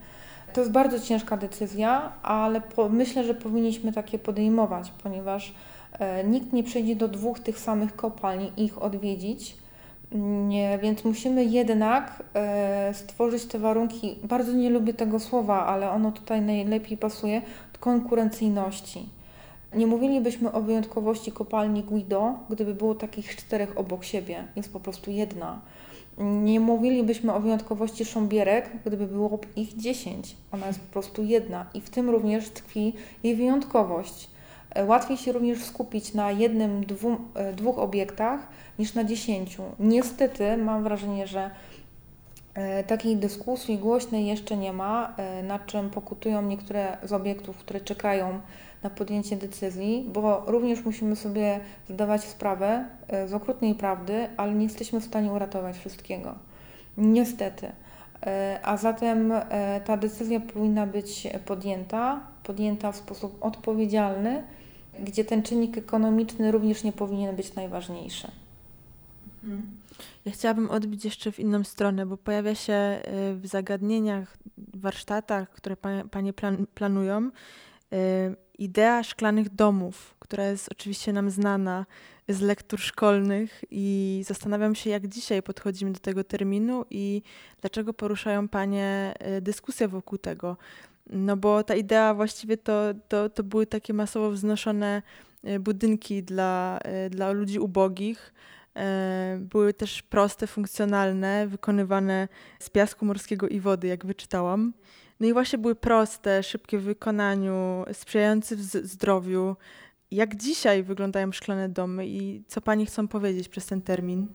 To jest bardzo ciężka decyzja, ale po, myślę, że powinniśmy takie podejmować, ponieważ e, nikt nie przejdzie do dwóch tych samych kopalni i ich odwiedzić. Nie, więc musimy jednak e, stworzyć te warunki. Bardzo nie lubię tego słowa, ale ono tutaj najlepiej pasuje konkurencyjności. Nie mówilibyśmy o wyjątkowości kopalni Guido, gdyby było takich czterech obok siebie. Jest po prostu jedna. Nie mówilibyśmy o wyjątkowości sząbierek, gdyby było ich 10. Ona jest po prostu jedna i w tym również tkwi jej wyjątkowość. E, łatwiej się również skupić na jednym, e, dwóch obiektach niż na dziesięciu. Niestety mam wrażenie, że takiej dyskusji głośnej jeszcze nie ma, nad czym pokutują niektóre z obiektów, które czekają na podjęcie decyzji, bo również musimy sobie zdawać sprawę e, z okrutnej prawdy, ale nie jesteśmy w stanie uratować wszystkiego. Niestety. E, a zatem e, ta decyzja powinna być podjęta, podjęta w sposób odpowiedzialny, gdzie ten czynnik ekonomiczny również nie powinien być najważniejszy. Mhm. Ja chciałabym odbić jeszcze w inną stronę, bo pojawia się w zagadnieniach, warsztatach, które panie plan planują, idea szklanych domów, która jest oczywiście nam znana z lektur szkolnych i zastanawiam się, jak dzisiaj podchodzimy do tego terminu i dlaczego poruszają Panie e, dyskusję wokół tego. No bo ta idea właściwie to, to, to były takie masowo wznoszone budynki dla, dla ludzi ubogich. Były też proste, funkcjonalne, wykonywane z piasku morskiego i wody, jak wyczytałam. No i właśnie były proste, szybkie w wykonaniu, sprzyjające zdrowiu. Jak dzisiaj wyglądają szklane domy i co Pani chcą powiedzieć przez ten termin?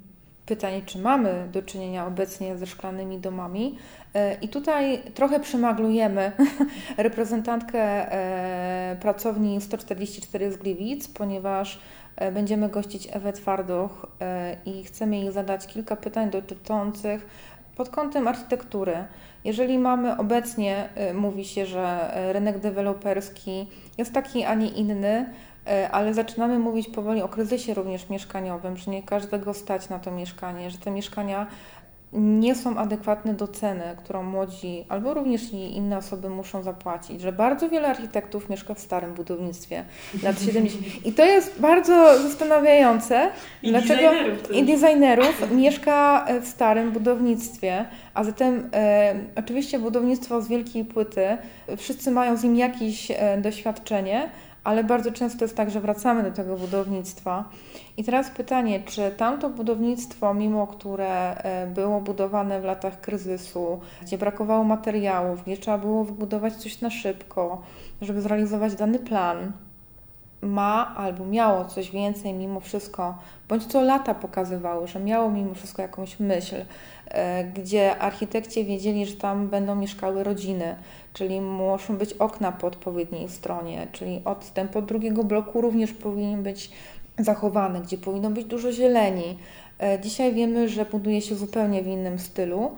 Pytanie, czy mamy do czynienia obecnie ze szklanymi domami. E, I tutaj trochę przemaglujemy [laughs] reprezentantkę e, pracowni 144 z Gliwic, ponieważ będziemy gościć Ewę Twarduch i chcemy jej zadać kilka pytań dotyczących pod kątem architektury. Jeżeli mamy obecnie, mówi się, że rynek deweloperski jest taki, a nie inny, ale zaczynamy mówić powoli o kryzysie również mieszkaniowym, że nie każdego stać na to mieszkanie, że te mieszkania nie są adekwatne do ceny, którą młodzi albo również i inne osoby muszą zapłacić, że bardzo wiele architektów mieszka w starym budownictwie lat [laughs] 70. I to jest bardzo zastanawiające, I dlaczego designerów i designerów mieszka w starym budownictwie, a zatem e, oczywiście budownictwo z wielkiej płyty, wszyscy mają z nim jakieś e, doświadczenie, ale bardzo często jest tak, że wracamy do tego budownictwa. I teraz pytanie, czy tamto budownictwo, mimo które e, było budowane w latach kryzysu, gdzie brakowało materiałów, gdzie trzeba było wybudować coś na szybko, żeby zrealizować dany plan, ma albo miało coś więcej mimo wszystko, bądź co lata pokazywały, że miało mimo wszystko jakąś myśl, e, gdzie architekci wiedzieli, że tam będą mieszkały rodziny, czyli muszą być okna po odpowiedniej stronie, czyli odstęp od drugiego bloku również powinien być zachowany, gdzie powinno być dużo zieleni. E, dzisiaj wiemy, że buduje się zupełnie w innym stylu,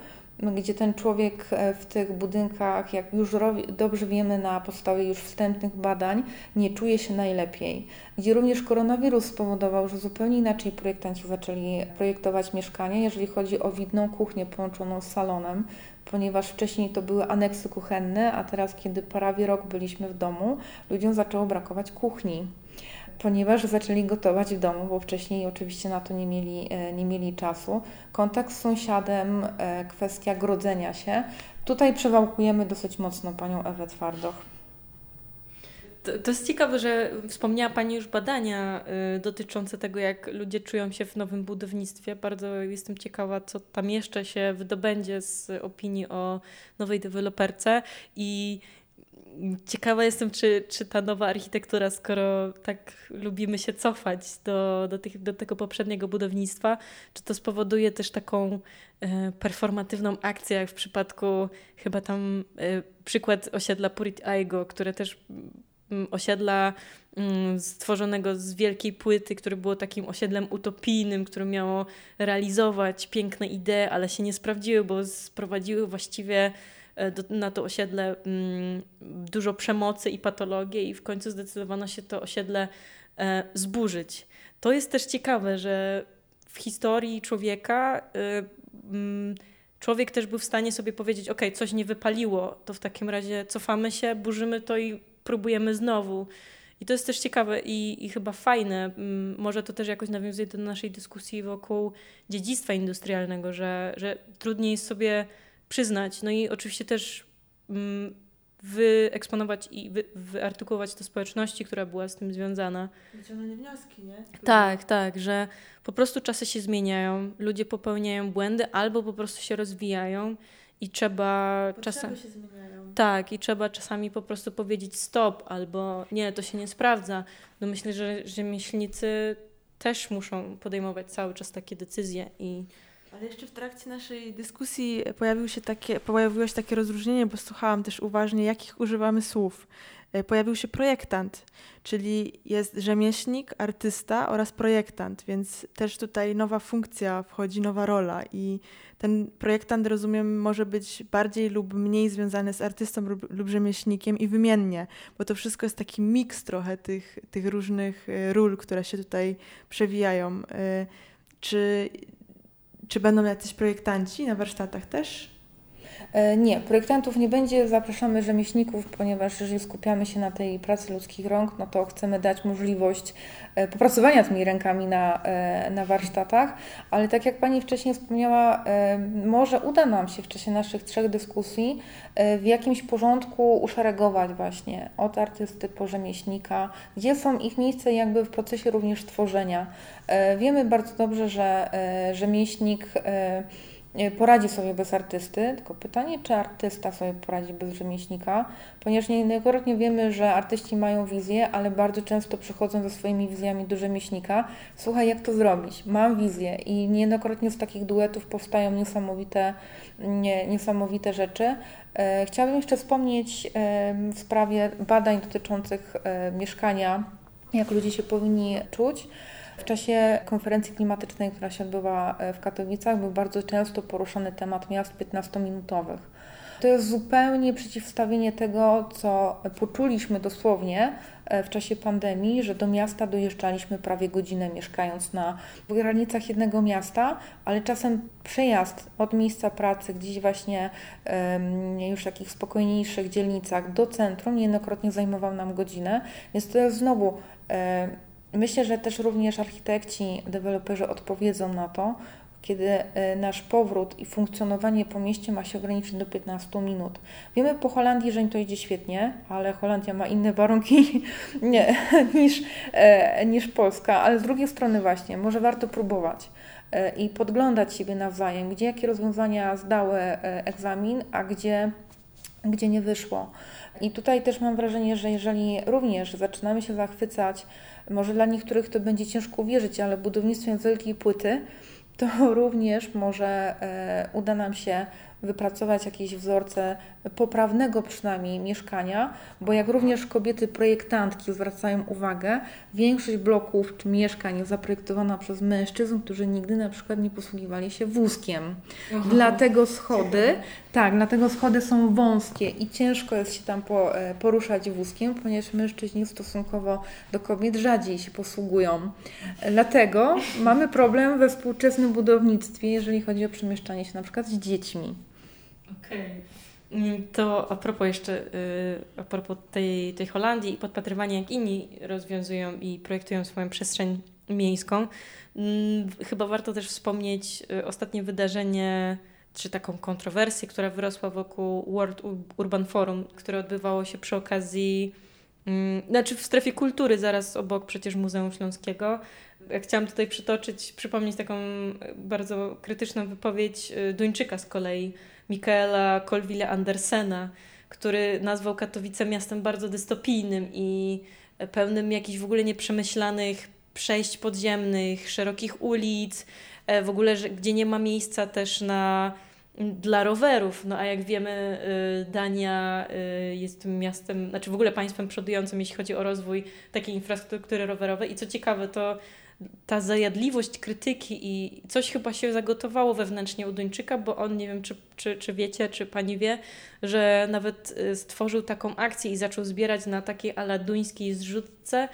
gdzie ten człowiek e, w tych budynkach, jak już dobrze wiemy na podstawie już wstępnych badań, nie czuje się najlepiej. Gdzie również koronawirus spowodował, że zupełnie inaczej projektanci zaczęli projektować mieszkania, jeżeli chodzi o widną kuchnię połączoną z salonem, ponieważ wcześniej to były aneksy kuchenne, a teraz, kiedy prawie rok byliśmy w domu, ludziom zaczęło brakować kuchni ponieważ zaczęli gotować w domu, bo wcześniej oczywiście na to nie mieli, e, nie mieli czasu. Kontakt z sąsiadem, e, kwestia grodzenia się. Tutaj przewałkujemy dosyć mocno panią Ewę Twardoch. To, to, jest ciekawe, że wspomniała Pani już badania y, dotyczące tego, jak ludzie czują się w nowym budownictwie. Bardzo jestem ciekawa, co tam jeszcze się wydobędzie z opinii o nowej deweloperce i ciekawa jestem, czy, czy ta nowa architektura, skoro tak lubimy się cofać do, do, tych, do tego poprzedniego budownictwa, czy to spowoduje też taką e, performatywną akcję, jak w przypadku chyba tam e, przykład osiedla Purit Aigo, które też mm, osiedla mm, stworzonego z wielkiej płyty, które było takim osiedlem utopijnym, które miało realizować piękne idee, ale się nie sprawdziły, bo sprowadziły właściwie do, na to osiedle mm, dużo przemocy i patologii i w końcu zdecydowano się to osiedle e, zburzyć. To jest też ciekawe, że w historii człowieka e, mm, człowiek też był w stanie sobie powiedzieć, ok, coś nie wypaliło, to w takim razie cofamy się, burzymy to i próbujemy znowu. I to jest też ciekawe i, i chyba fajne. Mm, może to też jakoś nawiązuje do naszej dyskusji wokół dziedzictwa industrialnego, że, że trudniej jest sobie przyznać. No i oczywiście też mm, wyeksponować i wy, wyartykułować to społeczności, która była z tym związana. Wyciągnąć wnioski, nie? Tak, tak, że po prostu czasy się zmieniają, ludzie popełniają błędy albo po prostu się rozwijają i trzeba czasami. się zmieniają. Tak, i trzeba czasami po prostu powiedzieć stop albo nie, to się nie sprawdza. No myślę, że rzemieślnicy też muszą podejmować cały czas takie decyzje i ale jeszcze w trakcie naszej dyskusji pojawił się takie, pojawiło się takie rozróżnienie, bo słuchałam też uważnie, jakich używamy słów. E, pojawił się projektant, czyli jest rzemieślnik, artysta oraz projektant, więc też tutaj nowa funkcja wchodzi, nowa rola i ten projektant, rozumiem, może być bardziej lub mniej związany z artystą lub, lub rzemieślnikiem i wymiennie, bo to wszystko jest taki miks trochę tych, tych różnych e, ról, które się tutaj przewijają. E, czy czy będą jacyś projektanci na warsztatach też? E, nie, projektantów nie będzie, zapraszamy rzemieślników, ponieważ jeżeli skupiamy się na tej pracy ludzkich rąk, no to chcemy dać możliwość e, popracowania tymi rękami na, e, na warsztatach, ale tak jak Pani wcześniej wspomniała, może uda nam się w czasie naszych trzech dyskusji w jakimś porządku uszeregować właśnie od artysty po rzemieślnika, gdzie są ich miejsca jakby w procesie również tworzenia. Wiemy bardzo dobrze, że rzemieślnik poradzi sobie bez artysty, tylko pytanie, czy artysta sobie poradzi bez rzemieślnika, ponieważ niejednokrotnie wiemy, że artyści mają wizję, ale bardzo często przychodzą ze swoimi wizjami do rzemieślnika. Słuchaj, jak to zrobić? Mam wizję i niejednokrotnie z takich duetów powstają niesamowite, nie, niesamowite rzeczy. E, chciałabym jeszcze wspomnieć w sprawie badań dotyczących e, mieszkania, jak ludzie się powinni czuć. W czasie konferencji klimatycznej, która się odbywa e, w Katowicach, był bardzo często poruszany temat miast 15-minutowych. To jest zupełnie przeciwstawienie tego, co poczuliśmy dosłownie e, w czasie pandemii, że do miasta dojeżdżaliśmy prawie godzinę mieszkając na granicach jednego miasta, ale czasem przejazd od miejsca pracy gdzieś właśnie już w takich spokojniejszych dzielnicach do centrum niejednokrotnie zajmował nam godzinę, więc to jest znowu e, Myślę, że też również architekci, deweloperzy odpowiedzą na to, kiedy e, nasz powrót i funkcjonowanie po mieście ma się ograniczyć do 15 minut. Wiemy po Holandii, że im to idzie świetnie, ale Holandia ma inne warunki [laughs] nie, niż, e, niż Polska, ale z drugiej strony właśnie, może warto próbować e, i podglądać siebie nawzajem, gdzie jakie rozwiązania zdały egzamin, a gdzie, gdzie nie wyszło. I tutaj też mam wrażenie, że jeżeli również zaczynamy się zachwycać może dla niektórych to będzie ciężko uwierzyć, ale budownictwem wielkiej płyty to [laughs] również może e, uda nam się wypracować jakieś wzorce poprawnego przynajmniej mieszkania, bo jak również kobiety projektantki zwracają uwagę, większość bloków czy mieszkań jest zaprojektowana przez mężczyzn, którzy nigdy na przykład nie posługiwali się wózkiem. Aha. Dlatego schody, tak, dlatego schody są wąskie i ciężko jest się tam po, e, poruszać wózkiem, ponieważ mężczyźni stosunkowo do kobiet rzadziej się posługują. Dlatego mamy problem we współczesnym budownictwie, jeżeli chodzi o przemieszczanie się na przykład z dziećmi. Okej. Okay. To a propos jeszcze, y, a propos tej, tej Holandii i podpatrywania, jak inni rozwiązują i projektują swoją przestrzeń miejską, mm, chyba warto też wspomnieć y, ostatnie wydarzenie, czy taką kontrowersję, która wyrosła wokół World Urban Forum, które odbywało się przy okazji, mm, znaczy w strefie kultury, zaraz obok przecież Muzeum Śląskiego. Chciałam tutaj przytoczyć, przypomnieć taką bardzo krytyczną wypowiedź y, Duńczyka z kolei, Michaela Colville Andersena, który nazwał Katowice miastem bardzo dystopijnym i pełnym jakichś w ogóle nieprzemyślanych przejść podziemnych, szerokich ulic, e, w ogóle, gdzie nie ma miejsca też na dla rowerów. No a jak wiemy, y, Dania y, jest miastem, znaczy w ogóle państwem przodującym, jeśli chodzi o rozwój takiej infrastruktury rowerowej. I co ciekawe, to ta zajadliwość krytyki i coś chyba się zagotowało wewnętrznie u Duńczyka, bo on, nie wiem czy, czy, czy wiecie, czy pani wie, że nawet y, stworzył taką akcję i zaczął zbierać na takiej ala duńskiej zrzutce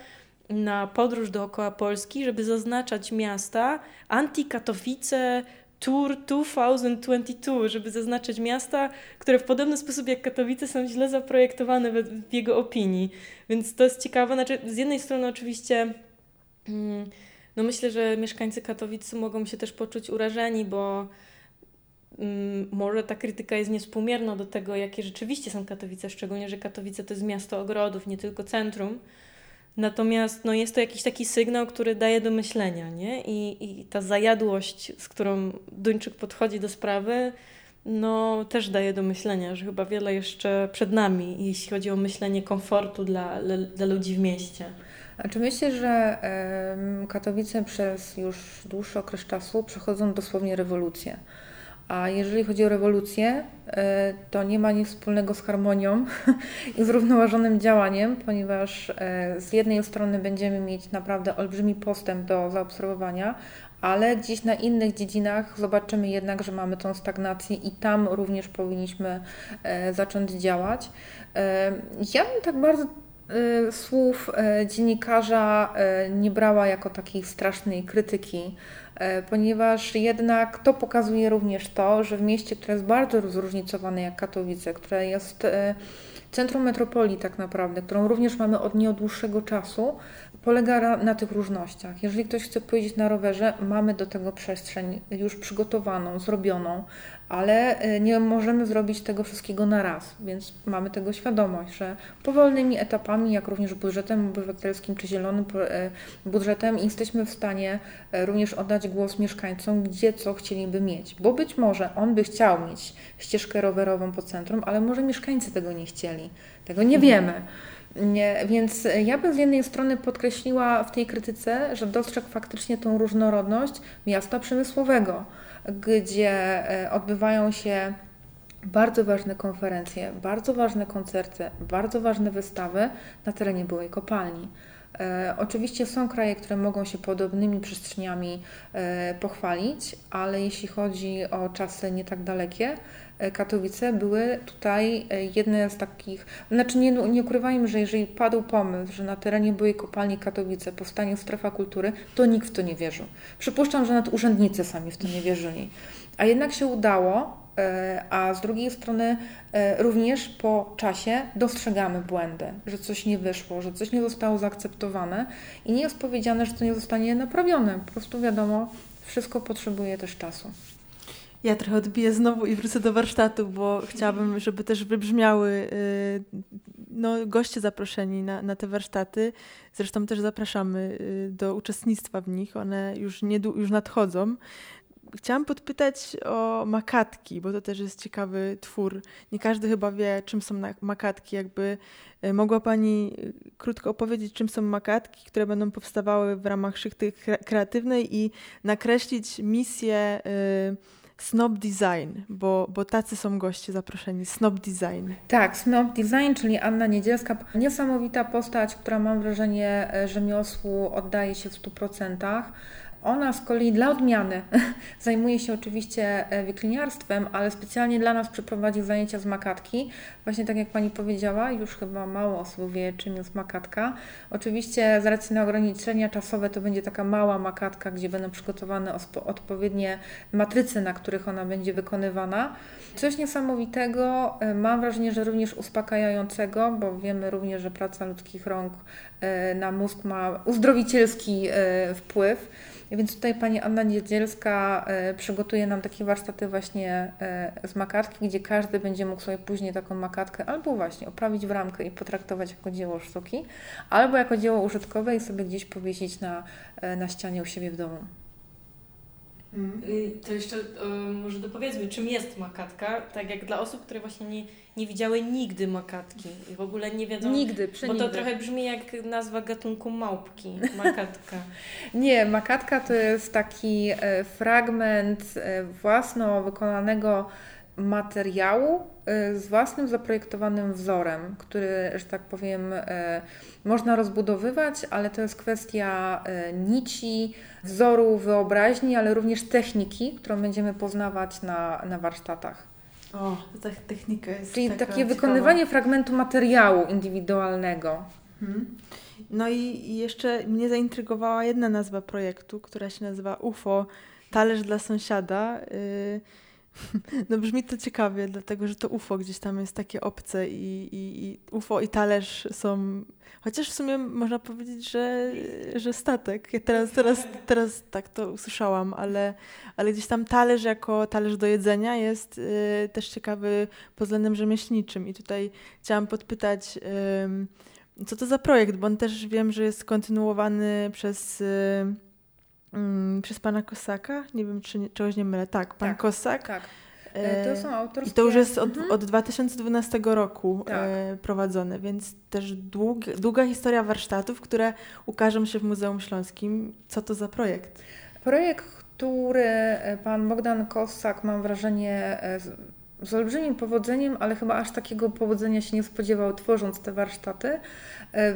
na podróż dookoła Polski, żeby zaznaczać miasta anti-Katowice, Tour 2022, żeby zaznaczyć miasta, które w podobny sposób jak Katowice są źle zaprojektowane w, jego opinii. Więc to jest ciekawe. Znaczy, z jednej strony oczywiście mm, no myślę, że mieszkańcy Katowic mogą się też poczuć urażeni, bo mm, może ta krytyka jest niespółmierna do tego, jakie rzeczywiście są Katowice, szczególnie, że Katowice to jest miasto ogrodów, nie tylko centrum. Natomiast no, jest to jakiś taki sygnał, który daje do myślenia, nie? I, I ta zajadłość, z którą Duńczyk podchodzi do sprawy, no też daje do myślenia, że chyba wiele jeszcze przed nami, jeśli chodzi o myślenie komfortu dla, dla ludzi w mieście. Znaczy myślę, że Katowice przez już dłuższy okres czasu przechodzą dosłownie rewolucję. A jeżeli chodzi o rewolucję, e, to nie ma nic wspólnego z harmonią [laughs] i zrównoważonym działaniem, ponieważ e, z jednej strony będziemy mieć naprawdę olbrzymi postęp do zaobserwowania, ale gdzieś na innych dziedzinach zobaczymy jednak, że mamy tą stagnację i tam również powinniśmy e, zacząć działać. Ja bym tak bardzo słów y, dziennikarza y, nie brała jako takiej strasznej krytyki, ponieważ jednak to pokazuje również to, że w mieście, które jest bardzo zróżnicowane jak Katowice, które jest centrum metropolii tak naprawdę, którą również mamy od nie od dłuższego czasu, polega na tych różnościach. Jeżeli ktoś chce pojeździć na rowerze, mamy do tego przestrzeń już przygotowaną, zrobioną. Ale e, nie możemy zrobić tego wszystkiego na raz, więc mamy tego świadomość, że powolnymi etapami, jak również budżetem obywatelskim czy zielonym e, budżetem, jesteśmy w stanie e, również oddać głos mieszkańcom, gdzie co chcieliby mieć, bo być może on by chciał mieć ścieżkę rowerową po centrum, ale może mieszkańcy tego nie chcieli, tego nie wiemy. Nie, więc ja bym z jednej strony podkreśliła w tej krytyce, że dostrzegł faktycznie tą różnorodność miasta przemysłowego gdzie e, odbywają się bardzo ważne konferencje, bardzo ważne koncerty, bardzo ważne wystawy na terenie byłej kopalni. E, oczywiście są kraje, które mogą się podobnymi przestrzeniami e, pochwalić, ale jeśli chodzi o czasy nie tak dalekie, Katowice były tutaj e, jedne z takich, znaczy nie, nie ukrywajmy, że jeżeli padł pomysł, że na terenie byłej kopalni Katowice powstanie strefa kultury, to nikt w to nie wierzył. Przypuszczam, że nawet urzędnicy sami w to nie wierzyli. A jednak się udało, E, a z drugiej strony e, również po czasie dostrzegamy błędy, że coś nie wyszło, że coś nie zostało zaakceptowane i nie jest powiedziane, że to nie zostanie naprawione. Po prostu wiadomo, wszystko potrzebuje też czasu. Ja trochę odbiję znowu i wrócę do warsztatu, bo chciałabym, żeby też wybrzmiały y, no, goście zaproszeni na, na te warsztaty. Zresztą też zapraszamy y, do uczestnictwa w nich. One już, nie, już nadchodzą. Chciałam podpytać o makatki, bo to też jest ciekawy twór. Nie każdy chyba wie, czym są makatki. Jakby e, mogła Pani krótko opowiedzieć, czym są makatki, które będą powstawały w ramach szychty kreatywnej i nakreślić misję y, Snob Design, bo, bo tacy są goście zaproszeni. Snob Design. Tak, Snob Design, czyli Anna Niedzielska. Niesamowita postać, która mam wrażenie, rzemiosłu oddaje się w 100%. Ona z kolei dla odmiany [laughs] zajmuje się oczywiście e, wikliniarstwem, ale specjalnie dla nas przeprowadzi zajęcia z makatki. Właśnie tak jak Pani powiedziała, już chyba mało osób wie, czym jest makatka. Oczywiście z racji na ograniczenia czasowe to będzie taka mała makatka, gdzie będą przygotowane odpowiednie matrycy, na których ona będzie wykonywana. Coś niesamowitego, e, mam wrażenie, że również uspokajającego, bo wiemy również, że praca ludzkich rąk e, na mózg ma uzdrowicielski wpływ. Więc tutaj pani Anna Niedzielska e, przygotuje nam takie warsztaty właśnie e, z makatki, gdzie każdy będzie mógł sobie później taką makatkę albo właśnie oprawić w ramkę i potraktować jako dzieło sztuki, albo jako dzieło użytkowe i sobie gdzieś powiesić na, e, na ścianie u siebie w domu. Mhm. To jeszcze może dopowiedzmy, czym jest makatka, tak jak dla osób, które właśnie nie, nie widziały nigdy makatki i w ogóle nie wiedzą. Nigdy, Bo to trochę brzmi jak nazwa gatunku małpki, makatka. [laughs] nie, makatka to jest taki e, fragment e, własno wykonanego materiału e, z własnym zaprojektowanym wzorem, który, że tak powiem, można rozbudowywać, ale to jest kwestia nici, wzoru, wyobraźni, ale również techniki, którą będziemy poznawać na, na warsztatach. O, ta technika jest Czyli takie ciekawa. wykonywanie fragmentu materiału indywidualnego. Hmm. No i, jeszcze mnie zaintrygowała jedna nazwa projektu, która się nazywa UFO, Talerz dla sąsiada. [laughs] no brzmi to ciekawie, dlatego że to UFO gdzieś tam jest takie obce i, i, i UFO i talerz są Chociaż w sumie można powiedzieć, że, że statek. Ja teraz, teraz, teraz tak to usłyszałam, ale, ale gdzieś tam talerz jako talerz do jedzenia jest y, też ciekawy pod względem rzemieślniczym. I tutaj chciałam podpytać, y, co to za projekt, bo on też wiem, że jest kontynuowany przez. Y, przez pana Kosaka? Nie wiem, czy czegoś nie mylę. Tak, pan tak, Kosak. Tak. E, to są autorskie... I to już jest od, mhm. od 2012 roku tak. E, prowadzone, więc też dług, długa historia warsztatów, które ukażą się w Muzeum Śląskim. Co to za projekt? Projekt, który e, pan Bogdan Kossak, mam wrażenie, z olbrzymim powodzeniem, ale chyba aż takiego powodzenia się nie spodziewał, tworząc te warsztaty.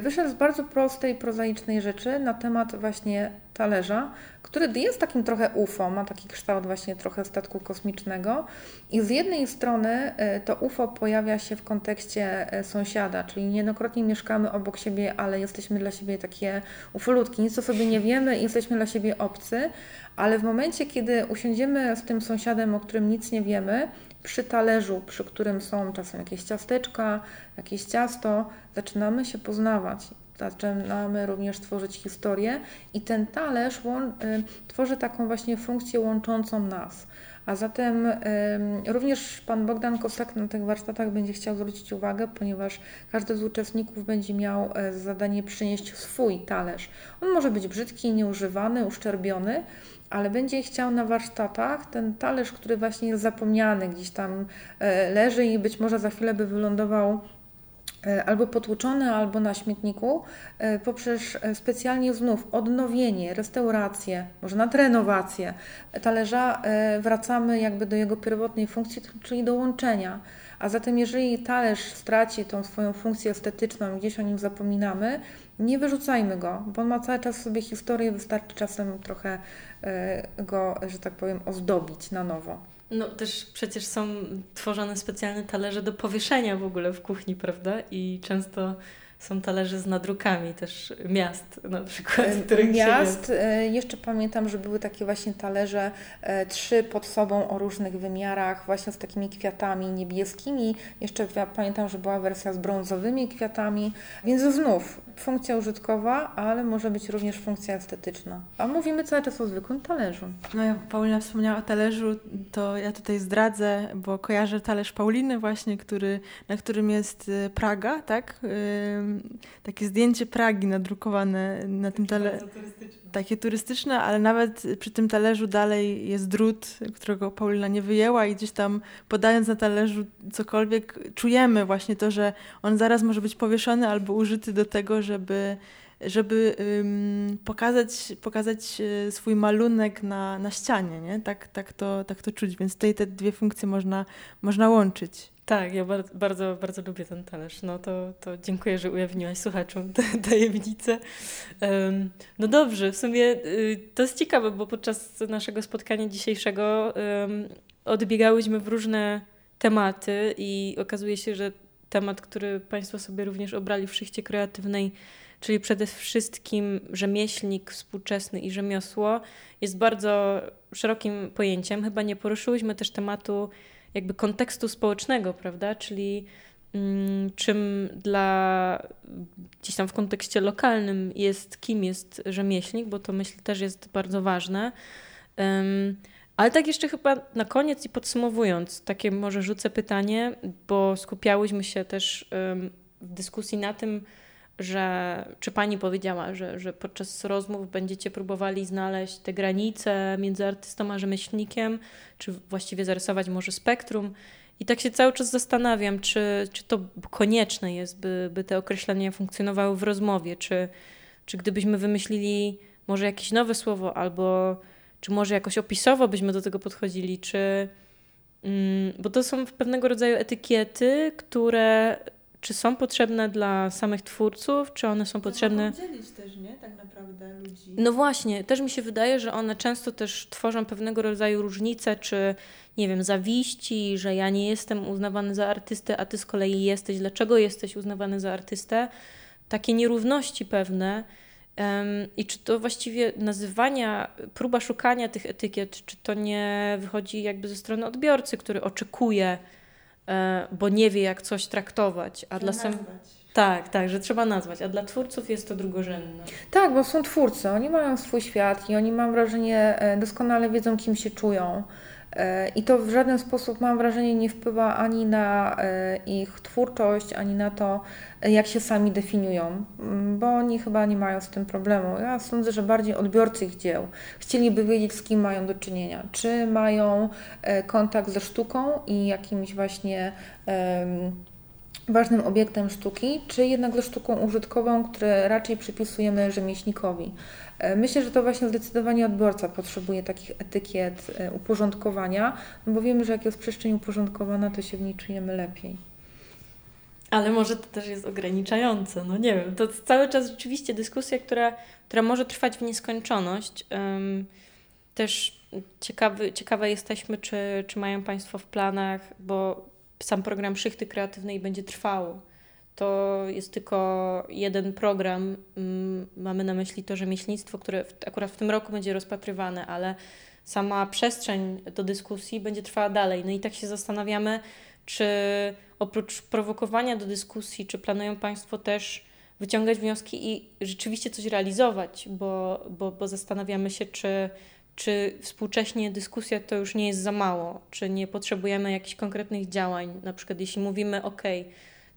Wyszedł z bardzo prostej, prozaicznej rzeczy na temat właśnie talerza, który jest takim trochę UFO, ma taki kształt właśnie trochę statku kosmicznego. I z jednej strony e, to UFO pojawia się w kontekście e, sąsiada, czyli niejednokrotnie mieszkamy obok siebie, ale jesteśmy dla siebie takie ufolutki, nic o sobie nie wiemy i jesteśmy dla siebie obcy, ale w momencie, kiedy usiądziemy z tym sąsiadem, o którym nic nie wiemy, przy talerzu, przy którym są czasem jakieś ciasteczka, jakieś ciasto, zaczynamy się poznawać zaczynamy również tworzyć historię i ten talerz y, tworzy taką właśnie funkcję łączącą nas. A zatem również pan Bogdan Kosak na tych warsztatach będzie chciał zwrócić uwagę, ponieważ każdy z uczestników będzie miał e, zadanie przynieść swój talerz. On może być brzydki, nieużywany, uszczerbiony, ale będzie chciał na warsztatach ten talerz, który właśnie jest zapomniany, gdzieś tam e, leży i być może za chwilę by wylądował e, albo potłuczony, albo na śmietniku, e, poprzez specjalnie znów odnowienie, restaurację, może na renowację talerza wracamy jakby do jego pierwotnej funkcji, czyli do łączenia. A zatem jeżeli talerz straci tą swoją funkcję estetyczną, gdzieś o nim zapominamy, nie wyrzucajmy go, bo on ma cały czas w sobie historię, wystarczy czasem trochę e, go, że tak powiem, ozdobić na nowo. No też przecież są tworzone specjalne talerze do powieszenia w ogóle w kuchni, prawda? I często są talerze z nadrukami też miast na przykład. Miast. E, jeszcze pamiętam, że były takie właśnie talerze, e, trzy pod sobą o różnych wymiarach, właśnie z takimi kwiatami niebieskimi. Jeszcze pamiętam, że była wersja z brązowymi kwiatami. Więc znów funkcja użytkowa, ale może być również funkcja estetyczna. A mówimy cały czas o zwykłym talerzu. No ja Paulina wspomniała o talerzu, to ja tutaj zdradzę, bo kojarzę talerz Pauliny właśnie, który, na którym jest Praga, tak? Takie zdjęcie Pragi nadrukowane na tym talerzu. Takie turystyczne, ale nawet przy tym talerzu dalej jest drut, którego Paulina nie wyjęła i gdzieś tam podając na talerzu cokolwiek, czujemy właśnie to, że on zaraz może być powieszony albo użyty do tego, żeby żeby pokazać, pokazać e, swój malunek na, na ścianie, nie? Tak, tak, to, tak to czuć, więc tutaj te dwie funkcje można, można łączyć. Tak, ja bardzo, bardzo, lubię ten talerz. No to, to dziękuję, że ujawniłaś słuchaczom tę [laughs] tajemnicę. No dobrze, w sumie y, to jest ciekawe, bo podczas naszego spotkania dzisiejszego odbiegałyśmy w różne tematy i okazuje się, że temat, który Państwo sobie również obrali w szychcie kreatywnej, czyli przede wszystkim rzemieślnik współczesny i rzemiosło, jest bardzo szerokim pojęciem. Chyba nie poruszyłyśmy też tematu jakby kontekstu społecznego, prawda? Czyli mm, czym dla gdzieś tam w kontekście lokalnym jest, kim jest rzemieślnik, bo to myślę też jest bardzo ważne. Ale tak jeszcze chyba na koniec i podsumowując, takie może rzucę pytanie, bo skupiałyśmy się też w dyskusji na tym, że czy pani powiedziała, że, że podczas rozmów będziecie próbowali znaleźć te granice między artystą a rzemieślnikiem, czy właściwie zarysować może spektrum. I tak się cały czas zastanawiam, czy, czy to konieczne jest, by, by te określenia funkcjonowały w rozmowie, czy, czy gdybyśmy wymyślili może jakieś nowe słowo, albo czy może jakoś opisowo byśmy do tego podchodzili, czy. Mm, bo to są pewnego rodzaju etykiety, które czy są potrzebne dla samych twórców, czy one są potrzebne. dzielić też, nie? Tak naprawdę ludzi. No właśnie, też mi się wydaje, że one często też tworzą pewnego rodzaju różnice, czy nie wiem, zawiści, że ja nie jestem uznawany za artystę, a ty z kolei jesteś. Dlaczego jesteś uznawany za artystę? Takie nierówności pewne. I czy to właściwie nazywania, próba szukania tych etykiet, czy to nie wychodzi jakby ze strony odbiorcy, który oczekuje, bo nie wie, jak coś traktować. A dla sam... Tak, tak, że trzeba nazwać, a dla twórców jest to drugorzędne. Tak, bo są twórcy, oni mają swój świat i oni, mam wrażenie, e, doskonale wiedzą, kim się czują. E, I to w żaden sposób, mam wrażenie, nie wpływa ani na e, ich twórczość, ani na to, jak się sami definiują, mm, bo oni chyba nie mają z tym problemu. Ja sądzę, że bardziej odbiorcy ich dzieł chcieliby wiedzieć, z kim mają do czynienia. Czy mają e, kontakt ze sztuką i jakimś właśnie ważnym obiektem sztuki, czy jednak ze sztuką użytkową, które raczej przypisujemy rzemieślnikowi. E, myślę, że to właśnie zdecydowanie odbiorca potrzebuje takich etykiet e, uporządkowania, no bo wiemy, że jak jest przestrzeń uporządkowana, to się w niej czujemy lepiej. Ale może to też jest ograniczające, no nie wiem. To cały czas rzeczywiście dyskusja, która, która może trwać w nieskończoność. Też ciekawy, ciekawe jesteśmy, czy, czy mają Państwo w planach, bo sam program Szychty Kreatywnej będzie trwał to jest tylko jeden program. Mm, mamy na myśli to rzemieślnictwo, które akurat w tym roku będzie rozpatrywane, ale sama przestrzeń do dyskusji będzie trwała dalej. No i tak się zastanawiamy, czy oprócz prowokowania do dyskusji, czy planują Państwo też wyciągać wnioski i rzeczywiście coś realizować, bo, bo, bo zastanawiamy się, czy, czy współcześnie dyskusja to już nie jest za mało, czy nie potrzebujemy jakichś konkretnych działań, na przykład jeśli mówimy, ok,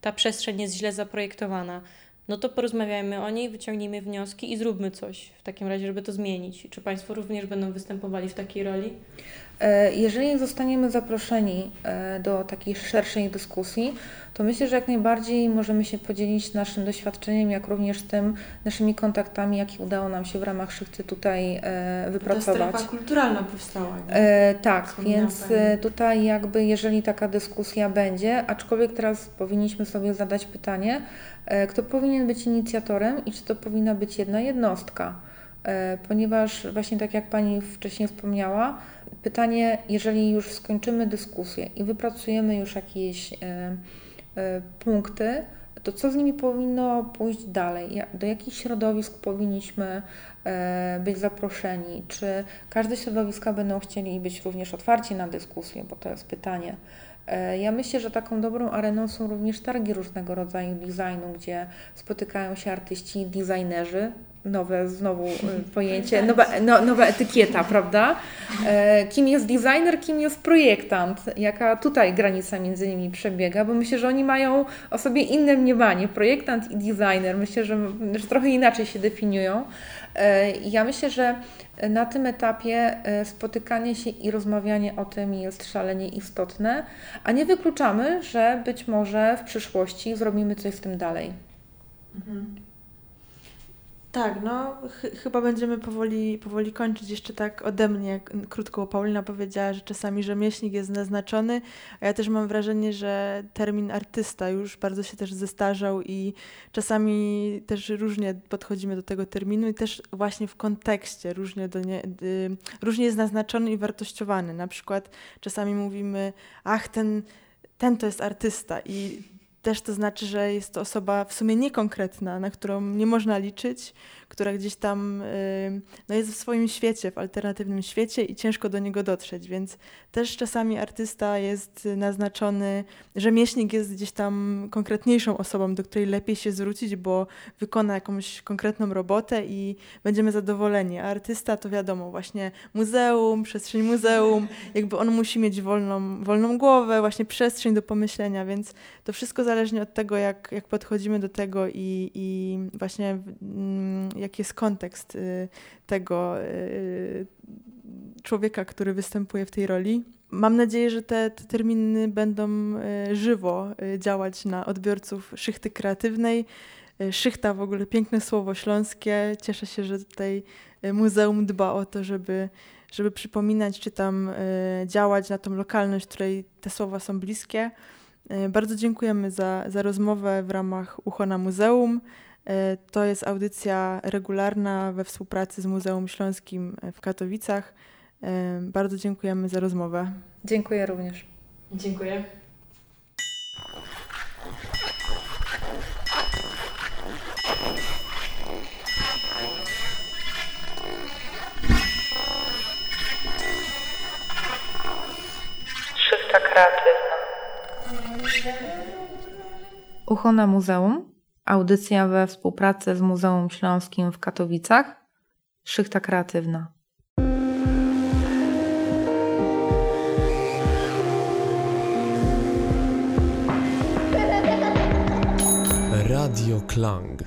ta przestrzeń jest źle zaprojektowana, no to porozmawiajmy o niej, wyciągnijmy wnioski i zróbmy coś w takim razie, żeby to zmienić. Czy Państwo również będą występowali w takiej roli? E, jeżeli zostaniemy zaproszeni e, do takiej szerszej dyskusji, to myślę, że jak najbardziej możemy się podzielić naszym doświadczeniem, jak również tym naszymi kontaktami, jakie udało nam się w ramach szychty tutaj e, wypracować. Ta strefa kulturalna powstała. E, tak, więc tutaj jakby jeżeli taka dyskusja będzie, aczkolwiek teraz powinniśmy sobie zadać pytanie, kto powinien być inicjatorem i czy to powinna być jedna jednostka. Ponieważ właśnie tak jak Pani wcześniej wspomniała, pytanie, jeżeli już skończymy dyskusję i wypracujemy już jakieś e, e, punkty, to co z nimi powinno pójść dalej? Do jakich środowisk powinniśmy e, być zaproszeni? Czy każde środowiska będą chcieli być również otwarci na dyskusję, bo to jest pytanie. Ja myślę, że taką dobrą areną są również targi różnego rodzaju designu, gdzie spotykają się artyści i designerzy, nowe znowu y, [laughs] pojęcie, nowa, no, nowa etykieta, prawda? E, kim jest designer, kim jest projektant, jaka tutaj granica między nimi przebiega, bo myślę, że oni mają o sobie inne mniemanie, projektant i designer, myślę, że, że trochę inaczej się definiują. E, ja myślę, że na tym etapie e, spotykanie się i rozmawianie o tym jest szalenie istotne, a nie wykluczamy, że być może w przyszłości zrobimy coś z tym dalej. Mhm. Tak, no ch chyba będziemy powoli, powoli kończyć. Jeszcze tak ode mnie, krótko, Paulina powiedziała, że czasami rzemieślnik jest naznaczony, a ja też mam wrażenie, że termin artysta już bardzo się też zestarzał i czasami też różnie podchodzimy do tego terminu i też właśnie w kontekście różnie, do nie, y, różnie jest naznaczony i wartościowany. Na przykład czasami mówimy, ach, ten, ten to jest artysta i też to znaczy, że jest to osoba w sumie niekonkretna, na którą nie można liczyć, która gdzieś tam y, no jest w swoim świecie, w alternatywnym świecie i ciężko do niego dotrzeć, więc też czasami artysta jest naznaczony, rzemieślnik jest gdzieś tam konkretniejszą osobą, do której lepiej się zwrócić, bo wykona jakąś konkretną robotę i będziemy zadowoleni. A artysta to wiadomo, właśnie muzeum, przestrzeń muzeum, jakby on musi mieć wolną, wolną głowę, właśnie przestrzeń do pomyślenia, więc to wszystko zależnie od tego, jak, jak podchodzimy do tego i, i właśnie mm, jaki jest kontekst y, tego y, człowieka, który występuje w tej roli. Mam nadzieję, że te, te terminy będą y, żywo działać na odbiorców szychty kreatywnej. Szychta w ogóle piękne słowo śląskie. Cieszę się, że tutaj muzeum dba o to, żeby, żeby przypominać czy tam działać na tą lokalność, której te słowa są bliskie. Bardzo dziękujemy za, za rozmowę w ramach Ucho na Muzeum. E, to jest audycja regularna we współpracy z Muzeum Śląskim w Katowicach. E, bardzo dziękujemy za rozmowę. Dziękuję również. Dziękuję. Kreatywna. Ucho na muzeum Audycja we współpracy z Muzeum Śląskim w Katowicach. Szychta kreatywna. Radio Klang.